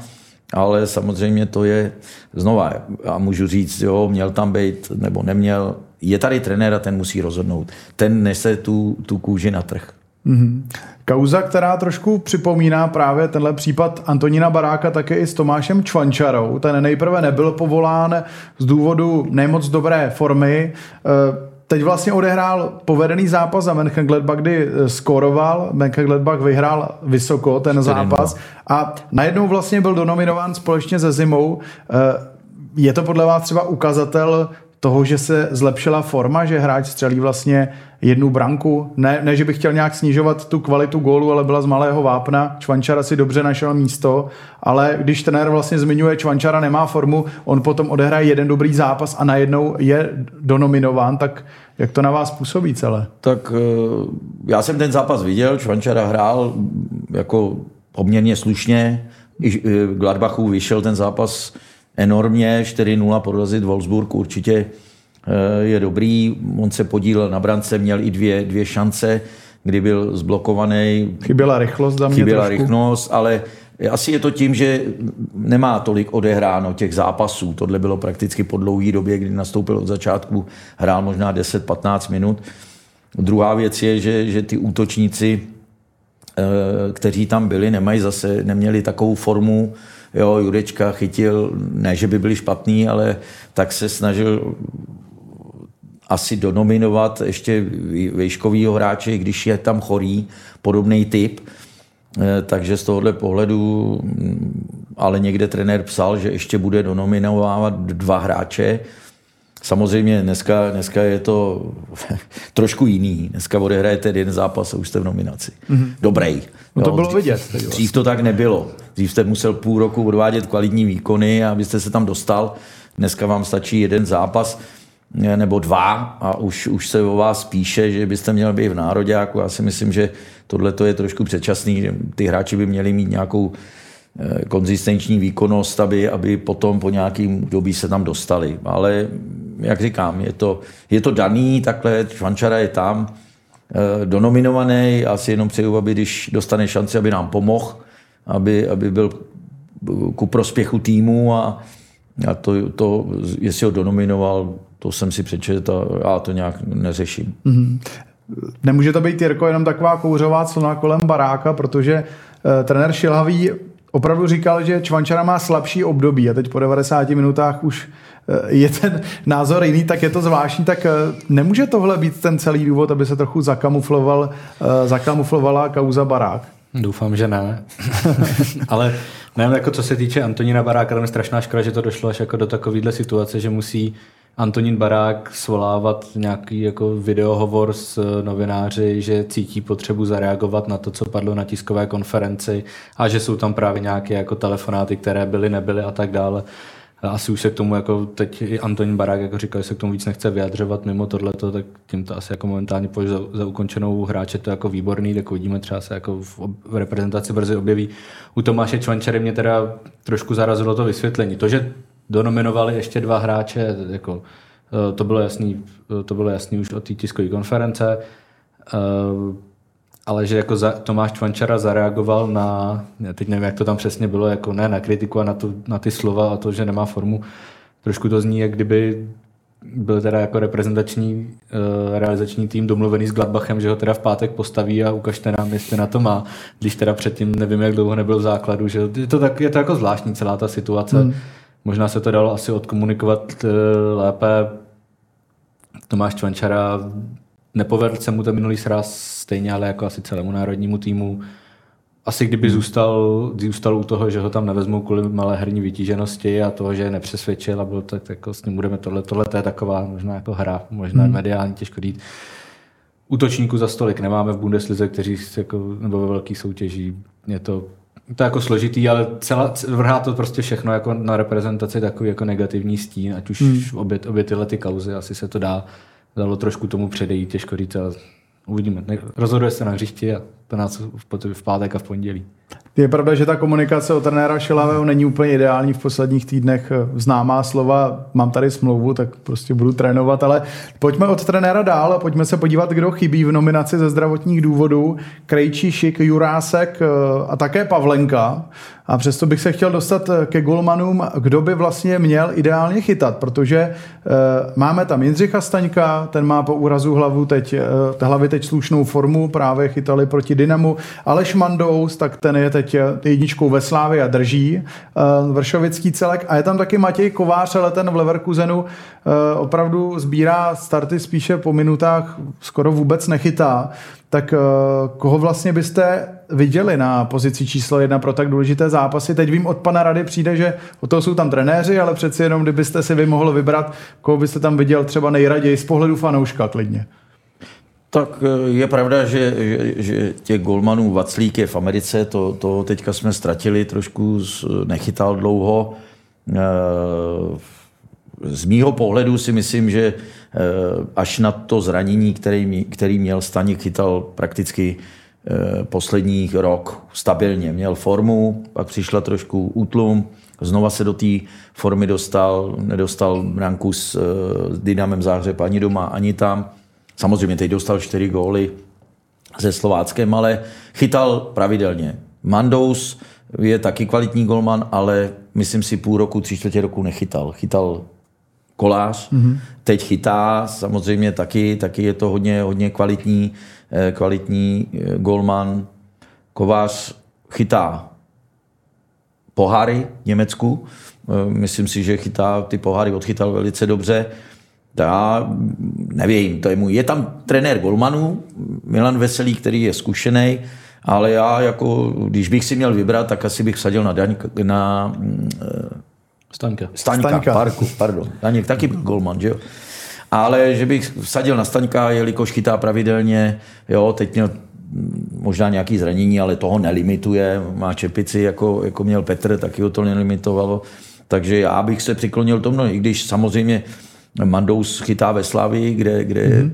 ale samozřejmě to je znova. A můžu říct, jo, měl tam být nebo neměl. Je tady trenér a ten musí rozhodnout. Ten nese tu, tu kůži na trh. Mm-hmm. Kauza, která trošku připomíná právě tenhle případ Antonína Baráka, také i s Tomášem Čvančarou. Ten nejprve nebyl povolán z důvodu nemoc dobré formy. E, Teď vlastně odehrál povedený zápas za Mönchengladbach, kdy eh, skoroval, Mönchengladbach vyhrál vysoko ten zápas. A najednou vlastně byl donominován společně se Zimou. Eh, je to podle vás třeba ukazatel toho, že se zlepšila forma, že hráč střelí vlastně jednu branku. Ne, ne, že bych chtěl nějak snižovat tu kvalitu gólu, ale byla z malého vápna. Čvančara si dobře našel místo, ale když trenér vlastně zmiňuje, Čvančara nemá formu, on potom odehraje jeden dobrý zápas a najednou je donominován, tak jak to na vás působí celé? Tak eh, já jsem ten zápas viděl, Čvančara hrál jako poměrně slušně, eh, Gladbachu vyšel ten zápas enormně, 4-0 porazit Wolfsburg určitě eh, je dobrý. On se podílel na brance, měl i dvě, dvě šance, kdy byl zblokovaný. Chyběla rychlost za mě Chyběla trošku. rychlost, ale asi je to tím, že nemá tolik odehráno těch zápasů. Tohle bylo prakticky po dlouhé době, kdy nastoupil od začátku, hrál možná 10-15 minut. Druhá věc je, že, že ty útočníci, eh, kteří tam byli, nemají zase, neměli takovou formu, Jo, Jurečka chytil, ne, že by byli špatný, ale tak se snažil asi donominovat ještě vejškovýho hráče, když je tam chorý, podobný typ. Eh, takže z tohohle pohledu, mm, ale někde trenér psal, že ještě bude donominovávat dva hráče. Samozřejmě dneska, dneska je to trošku jiný. Dneska odehrajete jeden zápas a už jste v nominaci. Mm-hmm. Dobrý. No to jo, bylo vidět. Vlastně. dřív to tak nebylo. Dřív jste musel půl roku odvádět kvalitní výkony, abyste se tam dostal. Dneska vám stačí jeden zápas eh, nebo dva a už, už se o vás píše, že byste měl být v národě. Já si myslím, že tohle je trošku předčasný. Ty hráči by měli mít nějakou eh, konzistenční výkonnost, aby, aby potom po nějakým dobí se tam dostali. Ale jak říkám, je to, je to daný, takhle Švančara je tam, eh, donominovaný, já si jenom přeju, aby když dostane šanci, aby nám pomohl, aby, aby byl ku prospěchu týmu a, a to, to, jestli ho donominoval, to jsem si přečetl a já to nějak neřeším. Mm-hmm. Nemůže to být, Jirko, jenom taková kouřová clona kolem baráka, protože uh, trenér Šilhavý opravdu říkal, že Čvančara má slabší období a teď po 90 minutách už je ten názor jiný, tak je to zvláštní, tak nemůže tohle být ten celý důvod, aby se trochu zakamufloval, zakamuflovala kauza barák? Doufám, že ne. Ale nevím, jako co se týče Antonína Baráka, tam je strašná škoda, že to došlo až jako do takovéhle situace, že musí Antonín Barák svolávat nějaký jako videohovor s novináři, že cítí potřebu zareagovat na to, co padlo na tiskové konferenci a že jsou tam právě nějaké jako telefonáty, které byly, nebyly a tak dále. Asi už se k tomu, jako teď i Antonín Barák jako říkal, že se k tomu víc nechce vyjadřovat mimo tohleto, tak tím to asi jako momentálně za, za, ukončenou hráče, to jako výborný, tak uvidíme třeba se jako v, v reprezentaci brzy objeví. U Tomáše Čvančery mě teda trošku zarazilo to vysvětlení. To, že donominovali ještě dva hráče, jako, eh, to bylo jasný, eh, to bylo jasný už od té tiskové konference, eh, ale že jako za, Tomáš Čvančara zareagoval na, já teď nevím, jak to tam přesně bylo, jako ne na kritiku a na, tu, na ty slova a to, že nemá formu. Trošku to zní, jak kdyby byl teda jako reprezentační uh, realizační tým domluvený s Gladbachem, že ho teda v pátek postaví a ukažte nám, jestli na to má, když teda předtím nevím, jak dlouho nebyl v základu, že je to, tak, je to jako zvláštní celá ta situace. Hmm. Možná se to dalo asi odkomunikovat uh, lépe. Tomáš Čvančara nepovedl se mu ten minulý sraz stejně, ale jako asi celému národnímu týmu. Asi kdyby hmm. zůstal, zůstal u toho, že ho tam nevezmou kvůli malé herní vytíženosti a toho, že je nepřesvědčil a byl tak jako s ním budeme tohle, tohle to je taková možná jako hra, možná hmm. mediální, těžko říct. Útočníků za stolik nemáme v Bundeslize, kteří jako, nebo ve velkých soutěží. Je to, to je jako složitý, ale celá, vrhá to prostě všechno jako na reprezentaci takový jako negativní stín, ať už hmm. obě, obě tyhle ty kauzy, asi se to dá dalo trošku tomu předejít, těžko říct, ale uvidíme. Rozhoduje se na hřišti a to nás v pátek a v pondělí. Je pravda, že ta komunikace od trenéra Šilavého není úplně ideální v posledních týdnech. Známá slova, mám tady smlouvu, tak prostě budu trénovat, ale pojďme od trenéra dál a pojďme se podívat, kdo chybí v nominaci ze zdravotních důvodů. Krejčí, Šik, Jurásek eh, a také Pavlenka. A přesto bych se chtěl dostat eh, ke golmanům, kdo by vlastně měl ideálně chytat, protože e, máme tam Jindřicha Staňka, ten má po úrazu hlavu teď, e, hlavy teď slušnou formu, právě chytali proti Dynamu. Aleš Mandous, tak ten je teď jedničkou ve Slávě a drží e, Vršovický celek. A je tam taky Matěj Kovář, ale ten v Leverkusenu e, opravdu sbírá starty spíše po minutách, skoro vůbec nechytá. Tak koho vlastně byste viděli na pozici číslo jedna pro tak důležité zápasy? Teď vím od pana Rady přijde, že o to jsou tam trenéři, ale přeci jenom kdybyste si vy mohl vybrat, koho byste tam viděl třeba nejraději z pohledu fanouška klidně. Tak eh, je pravda, že, že, že těch golmanů Vaclík je v Americe, to, to teďka jsme ztratili, trošku nechytal dlouho. Eh, z mýho pohledu si myslím, že eh, až na to zranění, který, který měl Staněk, chytal prakticky poslední rok stabilně. Měl formu, pak přišla trošku útlum, znova se do té formy dostal, nedostal branku s, s Dynamem Záhřeb ani doma, ani tam Samozřejmě teď dostal čtyři góly se Slováckem, ale chytal pravidelně. Mandous je taky kvalitní golman, ale myslím si půl roku, tři čtvrtě roku nechytal. Chytal kolář, mm-hmm. teď chytá, samozřejmě taky, taky je to hodně, hodně kvalitní, eh, kvalitní eh, golman. Kovář chytá poháry v Německu. Eh, myslím si, že chytá, ty poháry odchytal velice dobře. Já nevím, to je můj. Je tam trenér Golmanů, Milan Veselý, který je zkušený, ale já jako, když bych si měl vybrat, tak asi bych vsadil na Daň, na Staňka. Staňka, Staňka. Parku, pardon. Daněk taky byl golman, že jo? Ale že bych vsadil na Staňka, jelikož chytá pravidelně, jo, teď měl možná nějaký zranění, ale toho nelimituje, má čepici, jako, jako měl Petr, taky ho to nelimitovalo. Takže já bych se přiklonil tomu, i když samozřejmě Mandous chytá ve Slavii, kde, kde mm-hmm.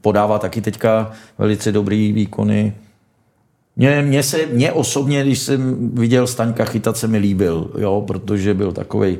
podává taky teďka velice dobrý výkony. Mně, mně, se, mně osobně, když jsem viděl Staňka chytat, se mi líbil, jo, protože byl takový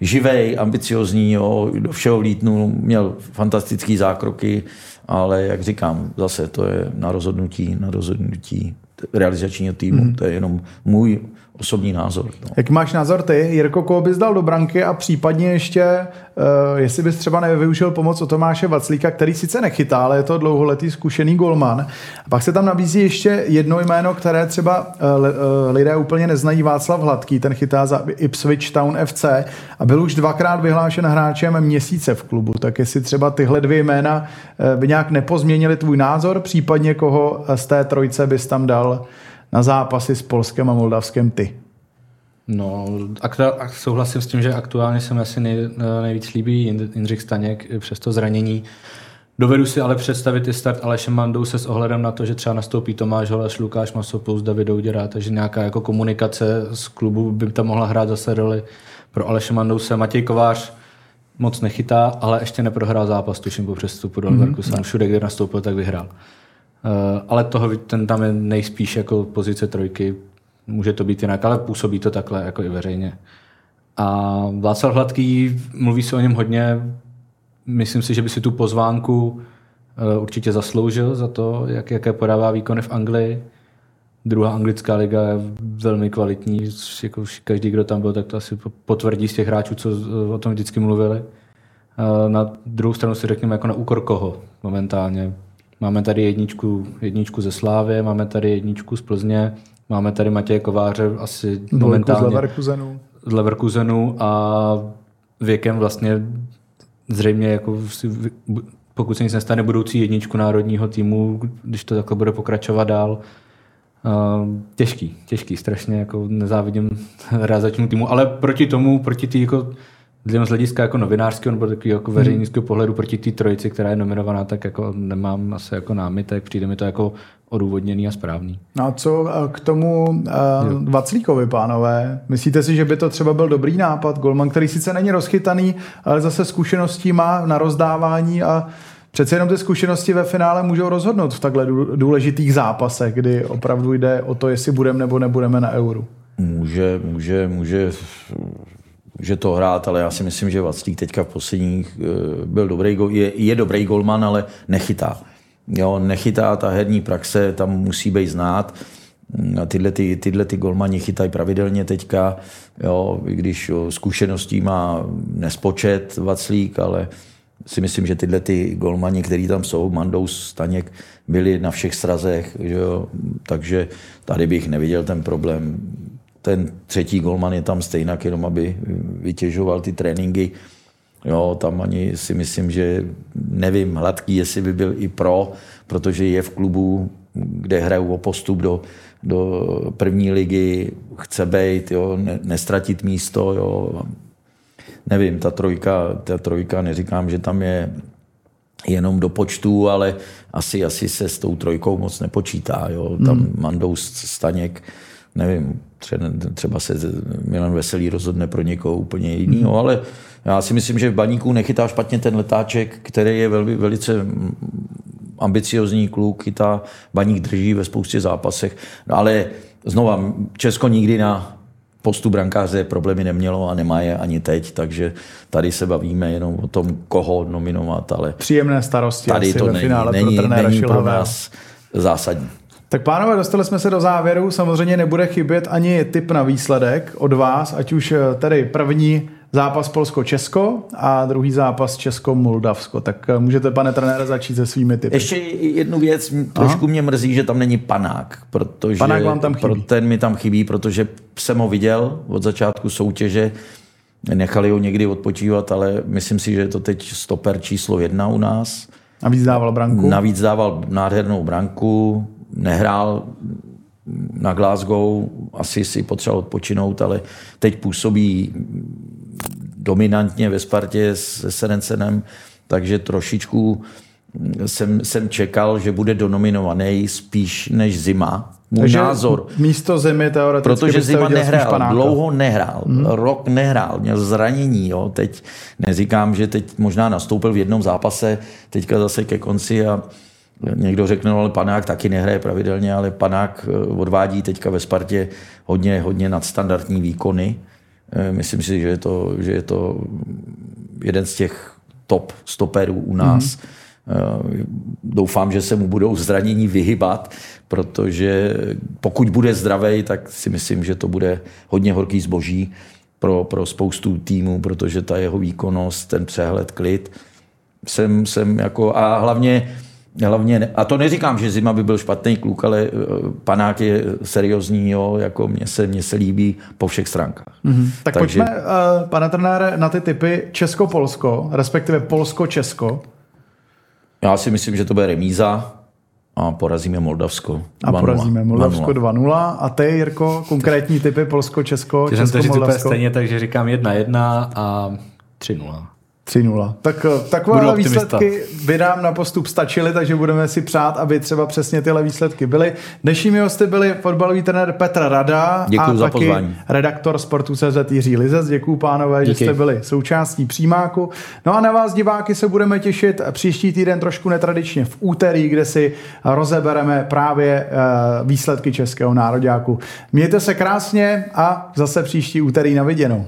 živej, ambiciozní, jo, do všeho vlítnul, měl fantastické zákroky, ale jak říkám, zase to je na rozhodnutí, na rozhodnutí realizačního týmu. Mm. To je jenom můj osobní názor. No. Jak máš názor ty? Jirko, koho bys dal do branky a případně ještě, uh, jestli bys třeba nevyužil pomoc o Tomáše Vaclíka, který sice nechytá, ale je to dlouholetý zkušený golman. A pak se tam nabízí ještě jedno jméno, které třeba uh, lidé úplně neznají, Václav Hladký, ten chytá za Ipswich Town FC a byl už dvakrát vyhlášen hráčem měsíce v klubu. Tak jestli třeba tyhle dvě jména uh, by nějak nepozměnili tvůj názor, případně koho z té trojce bys tam dal na zápasy s Polskem a Moldavskem ty? No, aktuál, souhlasím s tím, že aktuálně se mi asi nej, nejvíc líbí Jindřich Staněk přes to zranění. Dovedu si ale představit i start Aleše Mandou se s ohledem na to, že třeba nastoupí Tomáš Holeš, Lukáš Masopoulos, David Ouděra, takže nějaká jako komunikace z klubu by tam mohla hrát zase roli. Pro Aleše Mandou se Matěj Kovář moc nechytá, ale ještě neprohrál zápas, tuším po přestupu do Leverkusenu. Mm-hmm. Všude, kde nastoupil, tak vyhrál. Eh, ale toho, ten tam je nejspíš jako pozice trojky, může to být jinak, ale působí to takhle jako i veřejně. A Václav Hladký, mluví se o něm hodně, myslím si, že by si tu pozvánku eh, určitě zasloužil za to, jak, jaké podává výkony v Anglii. Druhá anglická liga je velmi kvalitní, jako každý, kdo tam byl, tak to asi potvrdí z těch hráčů, co o tom vždycky mluvili. Eh, na druhou stranu si řekněme jako na úkor koho momentálně. Máme tady jedničku, jedničku ze Slávy, máme tady jedničku z Plzně, máme tady Matěje Kováře asi Dvojku momentálně. z Leverkusenu. Z Leverkusenu a věkem vlastně zřejmě jako pokud se nic nestane budoucí jedničku národního týmu, když to takhle bude pokračovat dál, Uh, těžký, těžký, strašně jako nezávidím realizačnímu týmu, ale proti tomu, proti té jako z hlediska jako novinářského nebo takového jako veřejnického pohledu proti té trojici, která je nominovaná, tak jako nemám asi jako námitek, přijde mi to jako odůvodněný a správný. No a co eh, k tomu uh, Vaclíkovi, pánové? Myslíte si, že by to třeba byl dobrý nápad? Golman, který sice není rozchytaný, ale zase zkušeností má na rozdávání a Přece jenom ty zkušenosti ve finále můžou rozhodnout v takhle důležitých zápasech, kdy opravdu jde o to, jestli budeme nebo nebudeme na euru. Může, může, může může to hrát, ale já si myslím, že Vaclík teďka v posledních eh, byl dobrý, je, je dobrý golman, ale nechytá. Jo, nechytá ta herní praxe, tam musí být znát. A tyhle, ty, tyhle ty golmani chytají pravidelně teďka, jo, i když jo, zkušeností má nespočet Vaclík, ale si myslím, že tyhle ty golmani, který tam jsou, Mandou, Staněk, byli na všech srazech, že jo, takže tady bych neviděl ten problém ten třetí golman je tam stejnak, jenom aby vytěžoval ty tréninky. Jo, tam ani si myslím, že nevím, hladký, jestli by byl i pro, protože je v klubu, kde hrajou o postup do, do první ligy, chce být, jo, ne, nestratit místo, jo. Nevím, ta trojka, ta trojka, neříkám, že tam je jenom do počtu, ale asi, asi se s tou trojkou moc nepočítá. Jo. Tam hmm. Mandou Staněk, nevím, třeba se Milan Veselý rozhodne pro někoho úplně jiného, hmm. ale já si myslím, že v baníku nechytá špatně ten letáček, který je velmi, velice ambiciozní kluk, chytá, baník drží ve spoustě zápasech, no ale znova, Česko nikdy na postu brankáře problémy nemělo a nemá je ani teď, takže tady se bavíme jenom o tom, koho nominovat, ale příjemné starosti tady to není, není, pro není pro nás zásadní. Tak pánové, dostali jsme se do závěru. Samozřejmě nebude chybět ani tip na výsledek od vás, ať už eh, tedy první zápas Polsko-Česko a druhý zápas Česko-Moldavsko. Tak eh, můžete, pane trenére, začít se svými typy. Ještě jednu věc, trošku Aha. mě mrzí, že tam není panák, protože panák vám tam chybí. ten mi tam chybí, protože jsem ho viděl od začátku soutěže, nechali ho někdy odpočívat, ale myslím si, že je to teď stoper číslo jedna u nás. Navíc dával branku. Navíc dával nádhernou branku, nehrál na Glasgow, asi si potřeboval odpočinout, ale teď působí dominantně ve Spartě se Serencenem, takže trošičku jsem, jsem čekal, že bude donominovaný spíš než zima. Můj takže názor. Místo zimy teoreticky Protože zima nehrál, dlouho nehrál, hmm. rok nehrál, měl zranění. Jo. Teď neříkám, že teď možná nastoupil v jednom zápase, teďka zase ke konci a Někdo řekne, no, ale Panák taky nehraje pravidelně, ale Panák eh, odvádí teďka ve Spartě hodně, hodně nadstandardní výkony. Eh, myslím si, že je to, že je to jeden z těch top stoperů u nás. Mm-hmm. Doufám, že se mu budou zranění vyhybat, protože pokud bude zdravý, tak si myslím, že to bude hodně horký zboží pro, pro spoustu týmů, protože ta jeho výkonnost, ten přehled, klid, jsem, jsem jako, a hlavně hlavně, a to neříkám, že Zima by byl špatný kluk, ale eh, panák je seriózní, jo, jako mně se, mně se líbí po všech stránkách. Mm-hmm. Tak Takže... pojďme, uh, pane trenére, na ty typy Česko-Polsko, respektive Polsko-Česko. Já si myslím, že to bude remíza a porazíme Moldavsko. A porazíme Moldavsko 2-0. A ty, Jirko, konkrétní typy Polsko-Česko, Česko-Moldavsko? stejně, takže říkám 1-1 a 3-0. 3-0. Tak eh, takové výsledky by nám na postup stačily, takže budeme si přát, aby třeba přesně tyhle výsledky byly. Dnešními hosty byli fotbalový trenér Petr Rada Děkuju a za taky pozvání. redaktor Sportu.cz Jiří Lizec. Děkuju pánové, Díky. že jste byli součástí přímáku. No a na vás diváky se budeme těšit příští týden trošku netradičně v úterý, kde si rozebereme právě eh, výsledky Českého nároďáku. Mějte se krásně a zase příští úterý na viděnou.